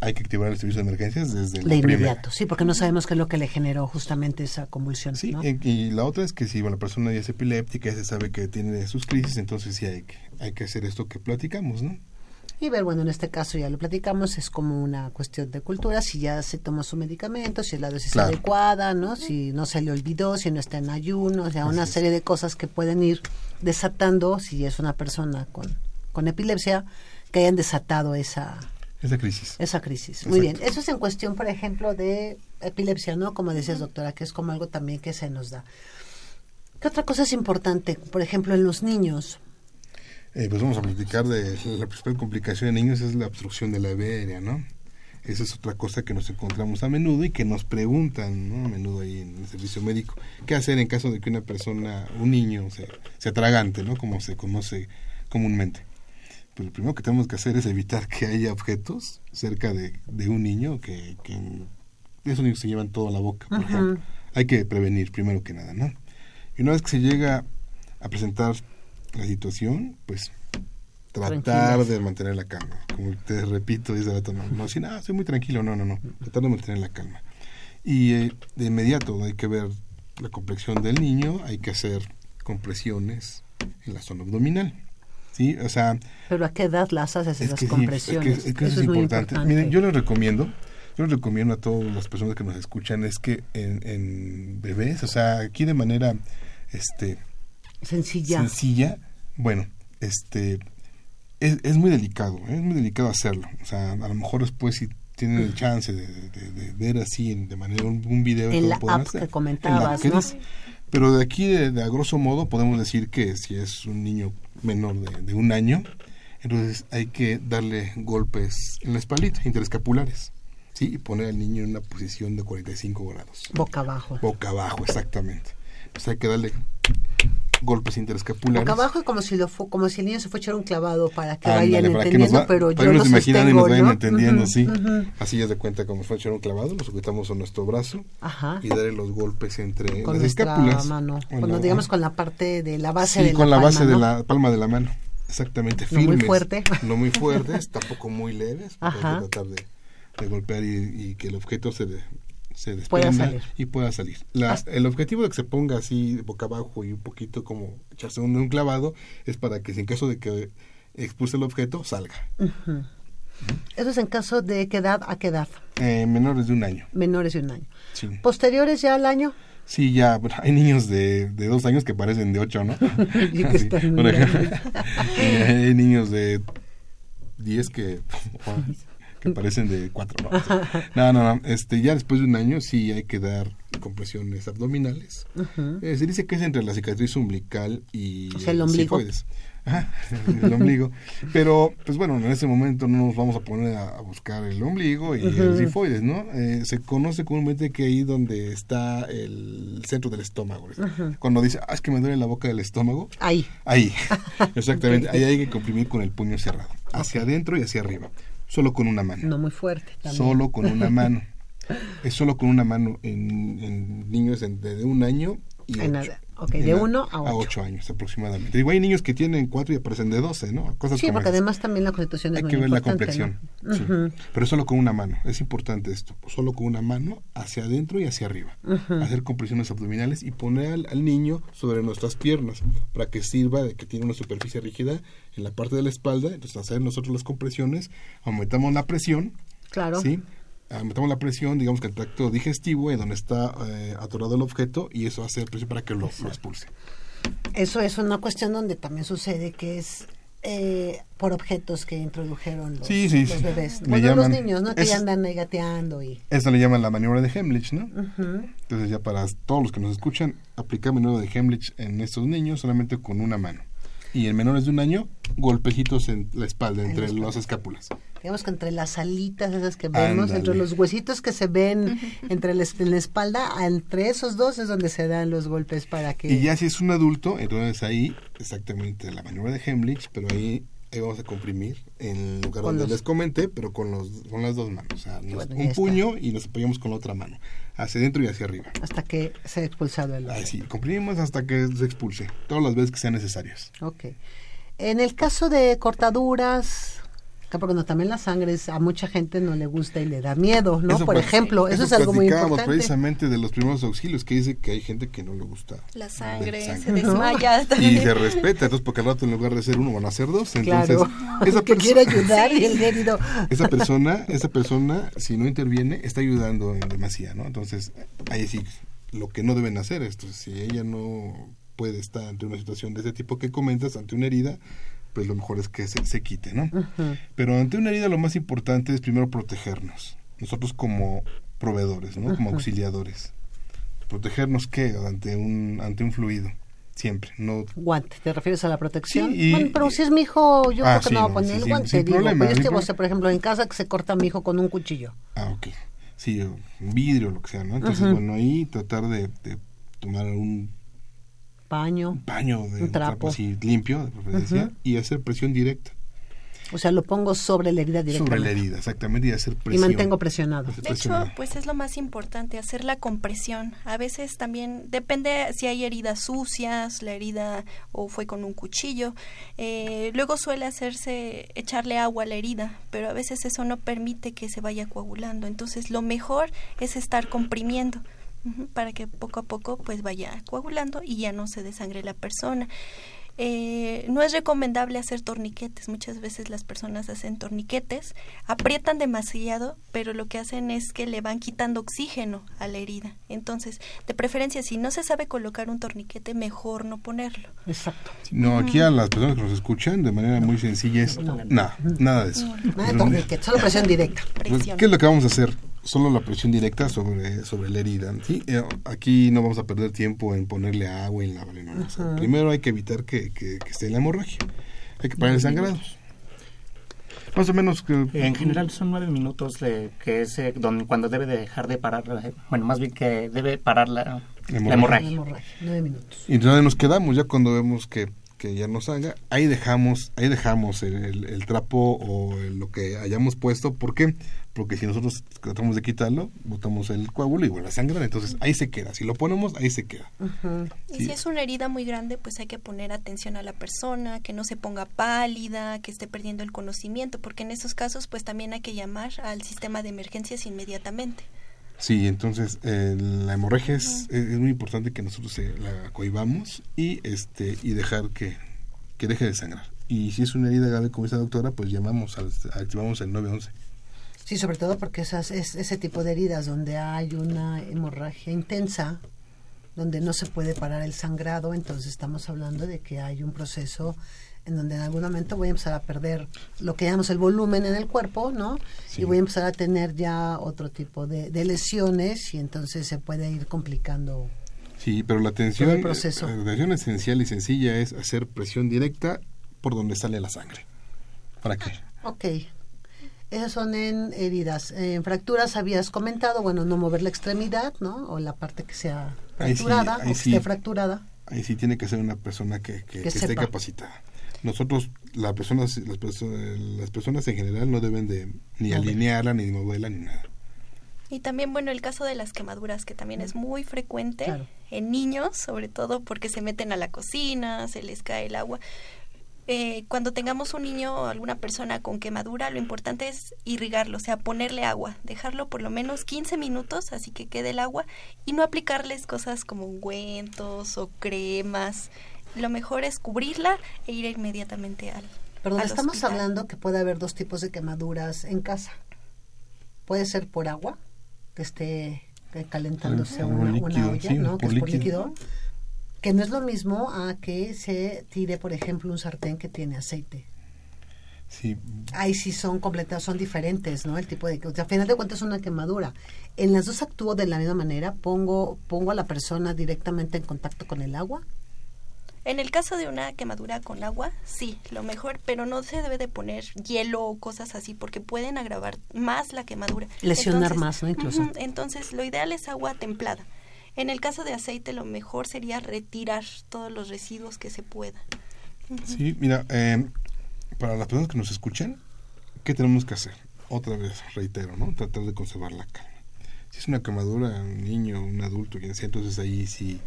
hay que activar el servicio de emergencias desde la De primera. inmediato, sí, porque no sabemos qué es lo que le generó justamente esa convulsión. Sí, ¿no? y, y la otra es que si bueno, la persona ya es epiléptica, ya se sabe que tiene sus crisis, entonces sí hay que, hay que hacer esto que platicamos, ¿no? Y ver, bueno, en este caso ya lo platicamos, es como una cuestión de cultura, si ya se toma su medicamento, si es la dosis Claro. adecuada, ¿no? Si no se le olvidó, si no está en ayuno, o sea, una serie de cosas que pueden ir desatando, si es una persona con, con epilepsia, que hayan desatado esa, Esa crisis. esa crisis. Muy bien, eso es en cuestión, por ejemplo, de epilepsia, ¿no? Como decías, doctora, que es como algo también que se nos da. ¿Qué otra cosa es importante? Por ejemplo, en los niños. Eh, pues vamos a platicar de la principal complicación en niños es la obstrucción de la vía aérea, ¿no? Esa es otra cosa que nos encontramos a menudo y que nos preguntan ¿no? a menudo ahí en el servicio médico. ¿Qué hacer en caso de que una persona, un niño, se, se atragante, ¿no? Como se conoce comúnmente. Pues lo primero que tenemos que hacer es evitar que haya objetos cerca de, de un niño que, que esos niños se llevan todo a la boca, por ejemplo. Hay que prevenir primero que nada, ¿no? Y una vez que se llega a presentar la situación, pues tratar de mantener la calma. Como te repito, dice rato, no, no decir, ah, soy muy tranquilo, no, no, no. Tratar de mantener la calma. Y eh, de inmediato hay que ver la complexión del niño, hay que hacer compresiones en la zona abdominal. ¿Sí? O sea, Pero ¿a qué edad las haces es esas sí, compresiones? es que- es que eso Eso es muy importante. importante. Miren, yo les recomiendo, yo les recomiendo a todas las personas que nos escuchan es que en, en bebés, o sea, aquí de manera este Sencilla. sencilla, bueno, este es, es muy delicado, ¿eh? es muy delicado hacerlo. O sea, a lo mejor después si tienen el chance de, de- de ver así en- de manera un, un video En la app hacer. que En comentabas, que ¿no? Pero de aquí, de, de a grosso modo, podemos decir que si es un niño menor de, de un año, entonces hay que darle golpes en la espaldita, interescapulares, ¿sí? Y poner al niño en una posición de 45 grados. Boca abajo. Boca abajo, exactamente. Pues hay que darle golpes interescapulares. Boca abajo y como si, lo como si el niño se fue a echar un clavado para que Ándale, vayan para que entendiendo, nos va- pero para yo que lo nos imaginan y nos vayan ¿no? entendiendo, Ujú, sí. ujú. Así ya de cuenta como si fuera a echar un clavado, lo sujetamos a nuestro brazo Ajá. y darle los golpes entre Con las escápulas. mano. Cuando digamos con la parte de la base sí, de la con la palma, base de la palma de la mano. Exactamente, No muy firmes. fuerte. No muy fuertes, tampoco muy leves. que tratar de, de golpear y, y que el objeto se, de- se desprenda y pueda salir. La- el objetivo de que se ponga así boca abajo y un poquito como echarse un, un clavado es para que si en caso de que expulse el objeto, salga. Eso es en caso de qué edad a qué edad. Eh, menores de un año. Menores de un año. Sí. Posteriores ya al año. Sí, ya, hay niños de, de dos años que parecen de ocho, ¿no? Y que Sí, están por ejemplo. hay niños de diez que, que parecen de cuatro, ¿no? No, no, no, este, ya después de un año sí hay que dar compresiones abdominales. Eh, se dice que es entre la cicatriz umbilical y O sea, el ombligo. Ajá, el ombligo. Pero, pues bueno, en ese momento no nos vamos a poner a, a buscar el ombligo y el Ujú. cifoides, ¿no? Eh, se conoce comúnmente que ahí donde está el centro del estómago. Cuando dice, ah, es que me duele la boca del estómago. Ahí. Ahí, exactamente. Ahí hay que comprimir con el puño cerrado. Hacia adentro y hacia arriba. Solo con una mano. No muy fuerte. También. Solo con una mano. Es solo con una mano en, en niños de, de un año y En ocho. Ok, de edad- uno a ocho. ocho años aproximadamente. Digo, hay niños que tienen cuatro y aparecen de doce, ¿no? Cosas Sí, porque además también la constitución es Hay muy que ver la complexión. ¿no? sí. Ujú. Pero solo con una mano. Es importante esto. Solo con una mano hacia adentro y hacia arriba. Ujú. Hacer compresiones abdominales y poner al, al niño sobre nuestras piernas para que sirva de que tiene una superficie rígida en la parte de la espalda. Entonces, hacer nosotros las compresiones, aumentamos la presión. Claro. ¿sí? Aumentamos la presión, digamos que el tracto digestivo, en donde está eh, atorado el objeto, y eso hace presión para que lo, lo expulse. Eso es una cuestión donde también sucede que es eh, por objetos que introdujeron los, Sí, sí, los sí. bebés. Bueno, llaman- los niños, ¿no? Que es- andan ahí gateando y... Eso le llaman la maniobra de Hemlich, ¿no? Ujú. Entonces ya para todos los que nos escuchan, aplicar maniobra de Hemlich en estos niños solamente con una mano. Y en menores de un año, golpecitos en la espalda, entre las escápulas. Digamos que entre las alitas esas que vemos, entre los huesitos que se ven entre la, en la espalda, entre esos dos es donde se dan los golpes para que... Y ya si es un adulto, entonces ahí, exactamente la maniobra de Hemlich, pero ahí, ahí vamos a comprimir en lugar Con donde los- les comenté, pero con, los, con las dos manos. O sea, nos- Bueno, ya un está. puño y nos apoyamos con la otra mano, hacia adentro y hacia arriba. Hasta que se ha expulsado el Ahí sí, comprimimos hasta que se expulse, todas las veces que sean necesarias. Ok. En el caso de cortaduras, que porque no, también la sangre es- a mucha gente no le gusta y le da miedo, ¿no? Eso Por pues, ejemplo, eso, es algo muy importante. precisamente de los primeros auxilios, que dice que hay gente que no le gusta. La sangre, sangre. se desmaya. Y se respeta, entonces porque al rato en lugar de ser uno van a ser dos. Entonces, Claro. esa que quiere ayudar y el querido... esa persona, esa persona, si no interviene, está ayudando en demasía, ¿no? Entonces, ahí sí, lo que no deben hacer es, pues, si ella no puede estar ante una situación de ese tipo que comentas, ante una herida, pues lo mejor es que se, se quite, ¿no? Pero ante una herida lo más importante es primero protegernos, nosotros como proveedores, ¿no? Como auxiliadores. Protegernos qué ante un ante un fluido, siempre, no Guante, ¿te refieres a la protección? Sí, y- bueno, pero si es mi hijo, yo Ah, creo que sí, no no, poner sí, el guante, sin digo, problema, pero es sin que, pro- o sea, por ejemplo, en casa que se corta a mi hijo con un cuchillo. Ah, ok. Sí, un vidrio, lo que sea, ¿no? Entonces, bueno, ahí tratar de, de tomar un Paño, paño de Un trapo. así limpio, de preferencia, Ujú. y hacer presión directa o sea, lo pongo sobre la herida directamente. sobre la herida, exactamente, y hacer Y presión. mantengo presionado. Hacer De hecho, pues es lo más importante, hacer la compresión. A veces también depende si hay heridas sucias, la herida o fue con un cuchillo. Eh, luego suele hacerse echarle agua a la herida, pero a veces eso no permite que se vaya coagulando. Entonces, lo mejor es estar comprimiendo para que poco a poco pues vaya coagulando y ya no se desangre la persona. Eh, no es recomendable hacer torniquetes. Muchas veces las personas hacen torniquetes, aprietan demasiado, pero lo que hacen es que le van quitando oxígeno a la herida. Entonces, de preferencia, si no se sabe colocar un torniquete, mejor no ponerlo. Exacto. No, aquí a las personas que nos escuchan de manera muy sencilla es nada, nada de eso. Nada de torniquete, solo presión directa. Pues, ¿Qué es lo que vamos a hacer? Solo la presión directa sobre, sobre la herida. ¿sí? Eh, Aquí no vamos a perder tiempo en ponerle agua y en no, o sea, Ajá. primero hay que evitar que, que, que esté en la hemorragia. Hay que parar el sangrado. Más o menos que... En general son nueve minutos de, que es eh, donde, cuando debe de dejar de parar, eh, bueno, más bien que debe parar la, la hemorragia. nueve minutos. Y entonces nos quedamos ya cuando vemos que, que ya nos salga, ahí dejamos, ahí dejamos el, el- el trapo o el- lo que hayamos puesto, ¿por qué? Porque si nosotros tratamos de quitarlo, botamos el coágulo y vuelve a sangrar, entonces ahí se queda, si lo ponemos, ahí se queda. Y Sí. si es una herida muy grande, pues hay que poner atención a la persona, que no se ponga pálida, que esté perdiendo el conocimiento, porque en esos casos, pues también hay que llamar al sistema de emergencias inmediatamente. Sí, entonces eh, la hemorragia es, es muy importante que nosotros eh, la cohibamos y este y dejar que, que deje de sangrar. Y si es una herida grave como esta doctora, pues llamamos, al, activamos el 911. Sí, sobre todo porque esas, es, ese tipo de heridas donde hay una hemorragia intensa, donde no se puede parar el sangrado, entonces estamos hablando de que hay un proceso en donde en algún momento voy a empezar a perder lo que llamamos el volumen en el cuerpo, ¿no? Y voy a empezar a tener ya otro tipo de, de lesiones y entonces se puede ir complicando. Sí, pero la atención, el proceso. la atención esencial y sencilla es hacer presión directa por donde sale la sangre. ¿Para qué? Ok. Esas son en heridas. En fracturas habías comentado, bueno, no mover la extremidad, ¿no? O la parte que sea Ahí sí, fracturada ahí o que sí. esté fracturada. Ahí sí tiene que ser una persona que, que- Que que esté capacitada. Nosotros, las personas, las, perso- las personas en general no deben de ni alinearla, ni moverla, ni nada. Y también, bueno, el caso de las quemaduras, que también es muy frecuente Claro. en niños, sobre todo porque se meten a la cocina, se les cae el agua. Eh, cuando tengamos un niño o alguna persona con quemadura, lo importante es irrigarlo, o sea, ponerle agua, dejarlo por lo menos 15 minutos, así que quede el agua, y no aplicarles cosas como ungüentos o cremas. Lo mejor es cubrirla e ir inmediatamente al. Perdón, al estamos hospital. hablando que puede haber dos tipos de quemaduras en casa. Puede ser por agua, que esté eh, calentándose una, una líquido, olla, sí, ¿no? Que por es por líquido. líquido. Que no es lo mismo a que se tire, por ejemplo, un sartén que tiene aceite. Sí, Ahí sí son completas, son diferentes, ¿no? El tipo de... O sea, a final de cuentas es una quemadura. En las dos actúo de la misma manera. Pongo, pongo a la persona directamente en contacto con el agua. En el caso de una quemadura con agua, sí, lo mejor, pero no se debe de poner hielo o cosas así porque pueden agravar más la quemadura. Lesionar más, ¿no? Incluso. entonces, lo ideal es agua templada. En el caso de aceite, lo mejor sería retirar todos los residuos que se puedan. Sí, mira, eh, para las personas que nos escuchan, ¿qué tenemos que hacer? Otra vez, reitero, ¿no? Tratar de conservar la calma. Si es una quemadura, un niño, un adulto, quien sea, entonces ahí sí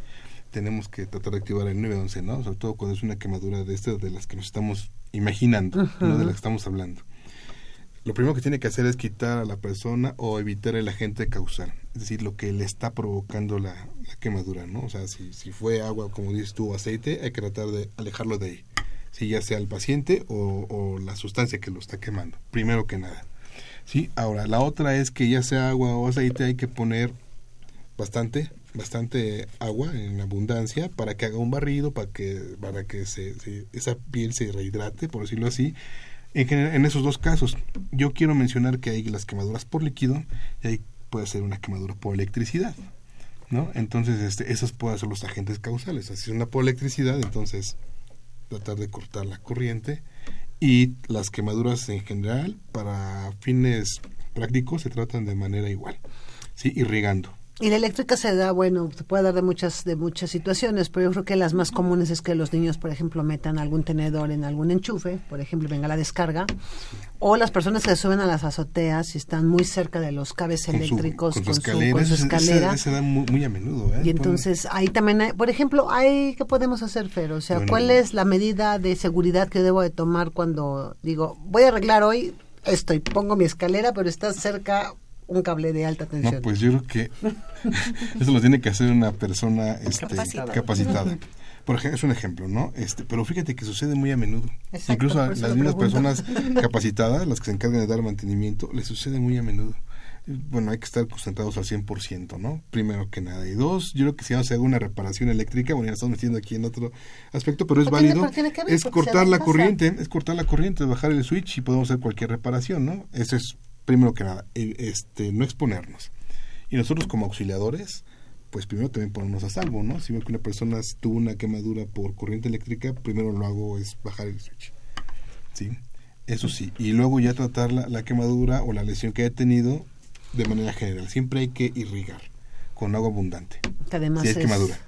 tenemos que tratar de activar el 911, ¿no? Sobre todo cuando es una quemadura de estas, de las que nos estamos imaginando, no de las que estamos hablando. Lo primero que tiene que hacer es quitar a la persona o evitar el agente causal, es decir, lo que le está provocando la, quemadura, ¿no? O sea, si, fue agua, como dices tú, aceite, hay que tratar de alejarlo de ahí, si ya sea el paciente o, la sustancia que lo está quemando, primero que nada. Sí, ahora, la otra es que ya sea agua o aceite, hay que poner bastante, bastante agua en abundancia para que haga un barrido, para que, para que se, se- esa piel se rehidrate, por decirlo así. En, general, en esos dos casos, yo quiero mencionar que hay las quemaduras por líquido y ahí puede ser una quemadura por electricidad. ¿no? Entonces, este, esos pueden ser los agentes causales. Así es una por electricidad, entonces tratar de cortar la corriente y las quemaduras en general para fines prácticos se tratan de manera igual, ¿sí? irrigando. Y la eléctrica se da, bueno, se puede dar de muchas de muchas situaciones, pero yo creo que las más comunes es que los niños, por ejemplo, metan algún tenedor en algún enchufe, por ejemplo, venga la descarga, o las personas que se suben a las azoteas y están muy cerca de los cables Con eléctricos con su con su, escalera, con su ese- ese- escalera. ese da muy, muy a menudo. ¿eh? Y entonces ahí también, hay- por ejemplo, hay ¿qué podemos hacer, Fer? O sea, Bueno. ¿cuál es la medida de seguridad que debo de tomar cuando digo, voy a arreglar hoy esto y pongo mi escalera, pero está cerca un cable de alta tensión? No, pues yo creo que eso lo tiene que hacer una persona este, Capacitada. capacitada. Por ejemplo, es un ejemplo, ¿no? Este, pero fíjate que sucede muy a menudo. Exacto, Incluso a las mismas personas capacitadas, las que se encargan de dar mantenimiento, les sucede muy a menudo. Bueno, hay que estar concentrados al 100%, ¿no? Primero que nada. Y dos, yo creo que si vamos a hacer una reparación eléctrica, bueno, ya estamos metiendo aquí en otro aspecto, pero es válido, tiene ver, es cortar la corriente, es cortar la corriente, bajar el switch y podemos hacer cualquier reparación, ¿no? Eso es primero que nada, este, no exponernos. Y nosotros como auxiliadores, pues primero también ponernos a salvo, ¿no? Si veo que una persona tuvo una quemadura por corriente eléctrica, primero lo hago es bajar el switch. ¿Sí? Eso sí. Y luego ya tratar la, la quemadura o la lesión que haya tenido de manera general. Siempre hay que irrigar con agua abundante. Que además si hay es- quemadura.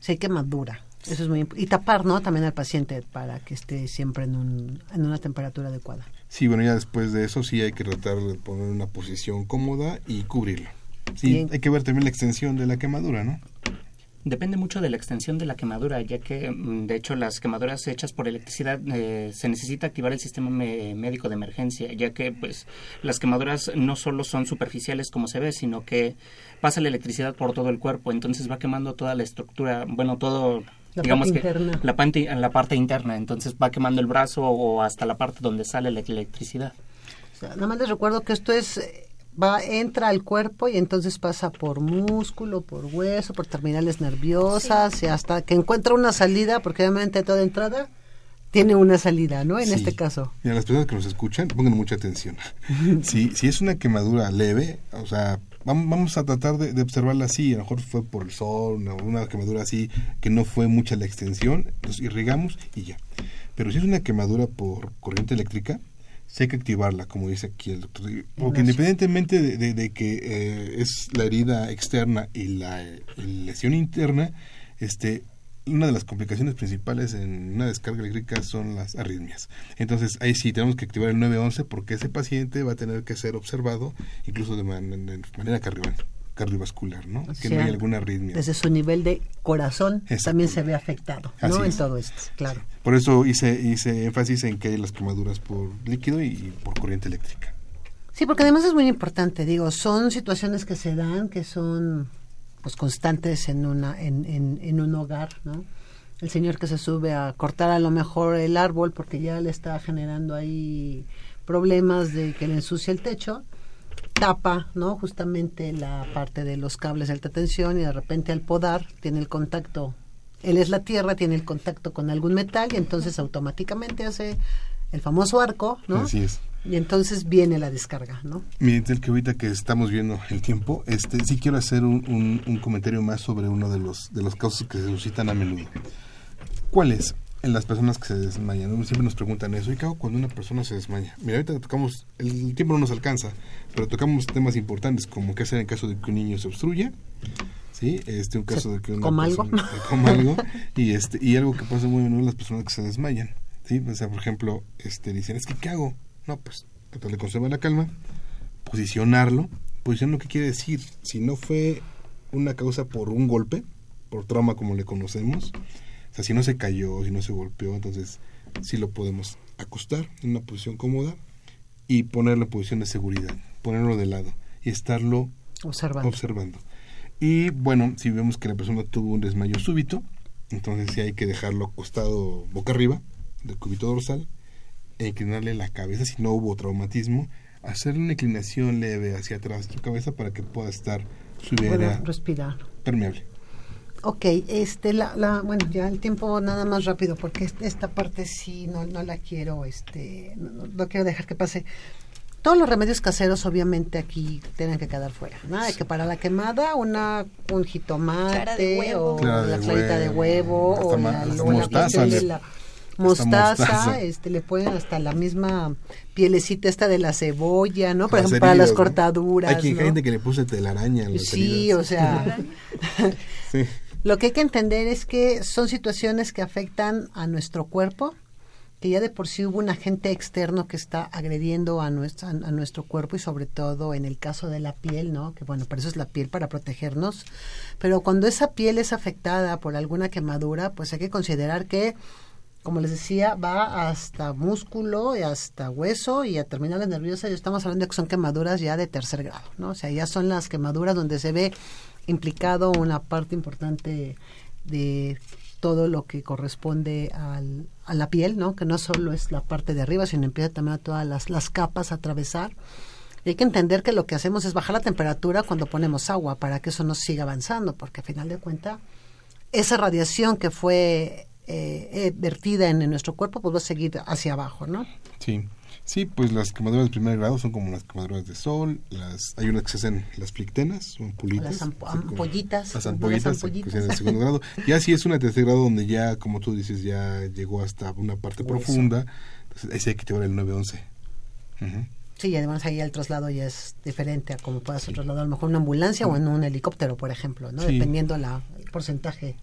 Si hay quemadura. Eso es muy Y tapar, ¿no? También al paciente para que esté siempre en, un, en una temperatura adecuada. Sí, bueno, ya después de eso sí hay que tratar de poner una posición cómoda y cubrirla. Sí, Bien. hay que ver también la extensión de la quemadura, ¿no? Depende mucho de la extensión de la quemadura, ya que mm, de hecho las quemaduras hechas por electricidad eh, se necesita activar el sistema me- médico de emergencia, ya que pues las quemaduras no solo son superficiales como se ve, sino que pasa la electricidad por todo el cuerpo, entonces va quemando toda la estructura, bueno, todo La digamos parte que interna. la parte la parte interna, entonces va quemando el brazo o hasta la parte donde sale la electricidad. O sea, nada más les recuerdo que esto es va entra al cuerpo y entonces pasa por músculo, por hueso, por terminales nerviosas y hasta que encuentra una salida, porque obviamente toda entrada tiene una salida, ¿no? En Sí. este caso. Mira, las personas que nos escuchan, pongan mucha atención. si, si es una quemadura leve, o sea, vamos, a tratar de, de observarla así. A lo mejor fue por el sol, una, una quemadura así, que no fue mucha la extensión, nos irrigamos y ya. Pero si es una quemadura por corriente eléctrica, sí hay que activarla, como dice aquí el doctor. Porque independientemente de, de- de que eh, es la herida externa y la, eh, lesión interna, este una de las complicaciones principales en una descarga eléctrica son las arritmias. Entonces, ahí sí tenemos que activar el 911 porque ese paciente va a tener que ser observado incluso de, man- de manera cardio- cardiovascular, ¿no? O que sea, no hay alguna arritmia. Desde su nivel de corazón también se ve afectado, ¿no? En todo esto, claro. Por eso hice, hice énfasis en que hay las quemaduras por líquido y por corriente eléctrica. Sí, porque además es muy importante, digo, son situaciones que se dan, que son pues constantes en una en, en, en un hogar, ¿no? El señor que se sube a cortar a lo mejor el árbol porque ya le está generando ahí problemas de que le ensucia el techo, tapa, ¿no? Justamente la parte de los cables de alta tensión y de repente al podar tiene el contacto, él es la tierra, tiene el contacto con algún metal y entonces automáticamente hace el famoso arco, ¿no? Así es. Y entonces viene la descarga, ¿no? Miren, que ahorita que estamos viendo el tiempo, este sí quiero hacer un, un- un comentario más sobre uno de los de los casos que se suscitan a menudo. ¿Cuál es? En las personas que se desmayan. Siempre nos preguntan eso. ¿Y qué hago cuando una persona se desmaya? Mira, ahorita tocamos, el tiempo no nos alcanza, pero tocamos temas importantes como qué hacer en caso de que un niño se obstruya. ¿Sí? Este, un caso Se de que una coma algo. persona- eh, coma algo. Y, este, y algo que pasa muy menudo en las personas que se desmayan. ¿Sí? O sea, por ejemplo, este, dicen, es que ¿qué hago? No, pues tratar de conservar la calma, posicionarlo. Posicionar lo que quiere decir, si no fue una causa por un golpe, por trauma como le conocemos, o sea, si no se cayó, si no se golpeó, entonces sí lo podemos acostar en una posición cómoda y ponerlo en posición de seguridad, ponerlo de lado y estarlo Observando. observando. Y bueno, si vemos que la persona tuvo un desmayo súbito, entonces sí hay que dejarlo acostado boca arriba del cúbito dorsal e inclinarle la cabeza si no hubo traumatismo, hacerle una inclinación leve hacia atrás de su cabeza para que pueda estar su Pueda idea respirar. permeable. Ok, este, la, la, bueno, ya el tiempo nada más rápido, porque est- esta parte sí no, no la quiero, este, no, no- no quiero dejar que pase. Todos los remedios caseros, obviamente, aquí tienen que quedar fuera. Nada de que para la quemada, una, un Clara de jitomate huevo. o Clara la clarita de huevo o la, mostaza la mostaza, mostaza. este, le ponen hasta la misma pielecita esta de la cebolla, ¿no? Por Las ejemplo, para las cortaduras, Hay gente que le puse telaraña en las Sí, heridas. o sea, Sí. lo que hay que entender es que son situaciones que afectan a nuestro cuerpo, que ya de por sí hubo un agente externo que está agrediendo a, a nuestro cuerpo y sobre todo en el caso de la piel, ¿no? Que bueno, por eso es la piel para protegernos. Pero cuando esa piel es afectada por alguna quemadura, pues hay que considerar que, como les decía, va hasta músculo y hasta hueso y a terminales nerviosas. Y estamos hablando de que son quemaduras ya de tercer grado, ¿no? O sea, ya son las quemaduras donde se ve implicado una parte importante de todo lo que corresponde al, a la piel, ¿no? Que no solo es la parte de arriba, sino empieza también a todas las, capas a atravesar. Y hay que entender que lo que hacemos es bajar la temperatura cuando ponemos agua para que eso no siga avanzando, porque a final de cuentas esa radiación que fue eh, eh, vertida en, en nuestro cuerpo pues va a seguir hacia abajo, ¿no? Sí, sí, pues las quemaduras de primer grado son como las quemaduras de sol, las hay unas que se hacen las plictenas, son ampulitas. Las ampollitas, Las ampollitas, Las que ampollitas. se segundo grado. Ya si es una tercer grado donde ya, como tú dices, ya llegó hasta una parte Hueso. profunda, entonces ahí sí hay que llevar el 911. Ujú. Sí, y además ahí el traslado ya es diferente a como pueda ser trasladado a lo mejor en una ambulancia o en un helicóptero, por ejemplo, ¿no? Sí. Dependiendo la, el porcentaje.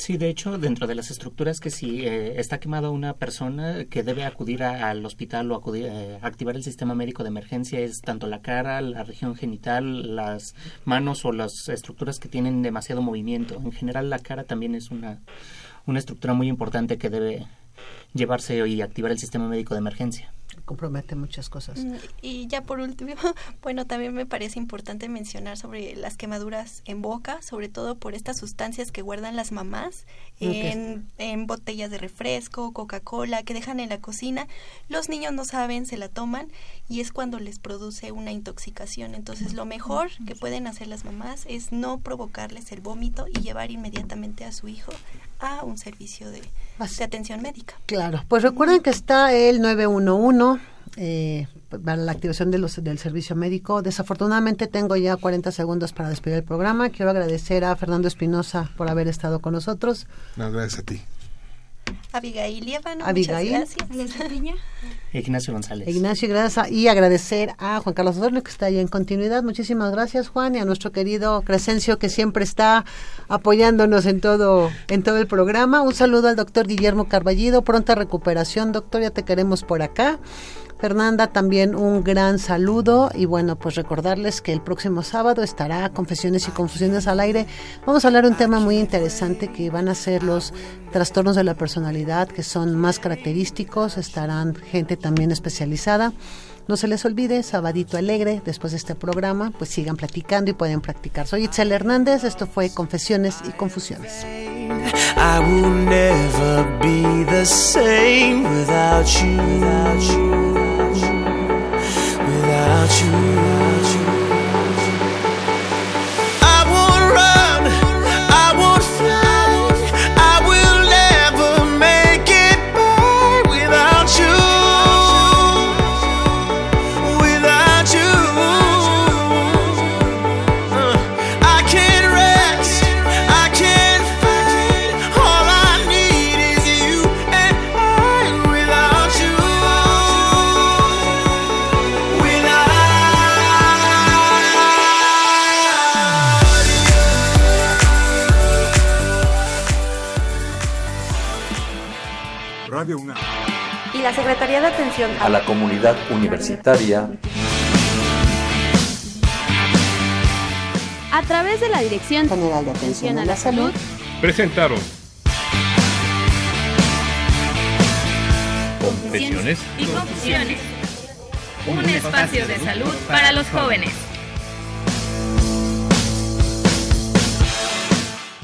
Sí, de hecho, dentro de las estructuras que si eh, está quemada una persona que debe acudir al hospital o acudir, eh, activar el sistema médico de emergencia es tanto la cara, la región genital, las manos o las estructuras que tienen demasiado movimiento. En general, la cara también es una, una estructura muy importante que debe llevarse y activar el sistema médico de emergencia. Compromete muchas cosas. Mm, Y ya por último, bueno, también me parece importante mencionar sobre las quemaduras en boca, sobre todo por estas sustancias que guardan las mamás en, en botellas de refresco, Coca-Cola, que dejan en la cocina. Los niños no saben, se la toman y es cuando les produce una intoxicación. Entonces, lo mejor que pueden hacer las mamás es no provocarles el vómito y llevar inmediatamente a su hijo a un servicio de, de atención médica. Claro, pues recuerden que está el 911 eh, para la activación de los, del servicio médico. Desafortunadamente tengo ya 40 segundos para despedir el programa. Quiero agradecer a Fernando Espinosa por haber estado con nosotros. No, gracias a ti. Abigail Líbano, Abigail. muchas gracias. Ignacio González. Ignacio, gracias. Y agradecer a Juan Carlos Osornio, que está ahí en continuidad. Muchísimas gracias, Juan, y a nuestro querido Crescencio, que siempre está apoyándonos en todo, en todo el programa. Un saludo al doctor Guillermo Carballido. Pronta recuperación, doctor, ya te queremos por acá. Fernanda, también un gran saludo y bueno, pues recordarles que el próximo sábado estará Confesiones y Confusiones al aire. Vamos a hablar de un tema muy interesante que van a ser los trastornos de la personalidad que son más característicos, estarán gente también especializada. No se les olvide, sabadito alegre, después de este programa, pues sigan platicando y pueden practicar. Soy Itzel Hernández, esto fue Confesiones y Confusiones. I will never be the same without you. Without you. Without you. Secretaría de Atención a la comunidad universitaria a través de la Dirección General de Atención a la Salud Presentaron Confesiones y confusiones. Un espacio de salud para los jóvenes.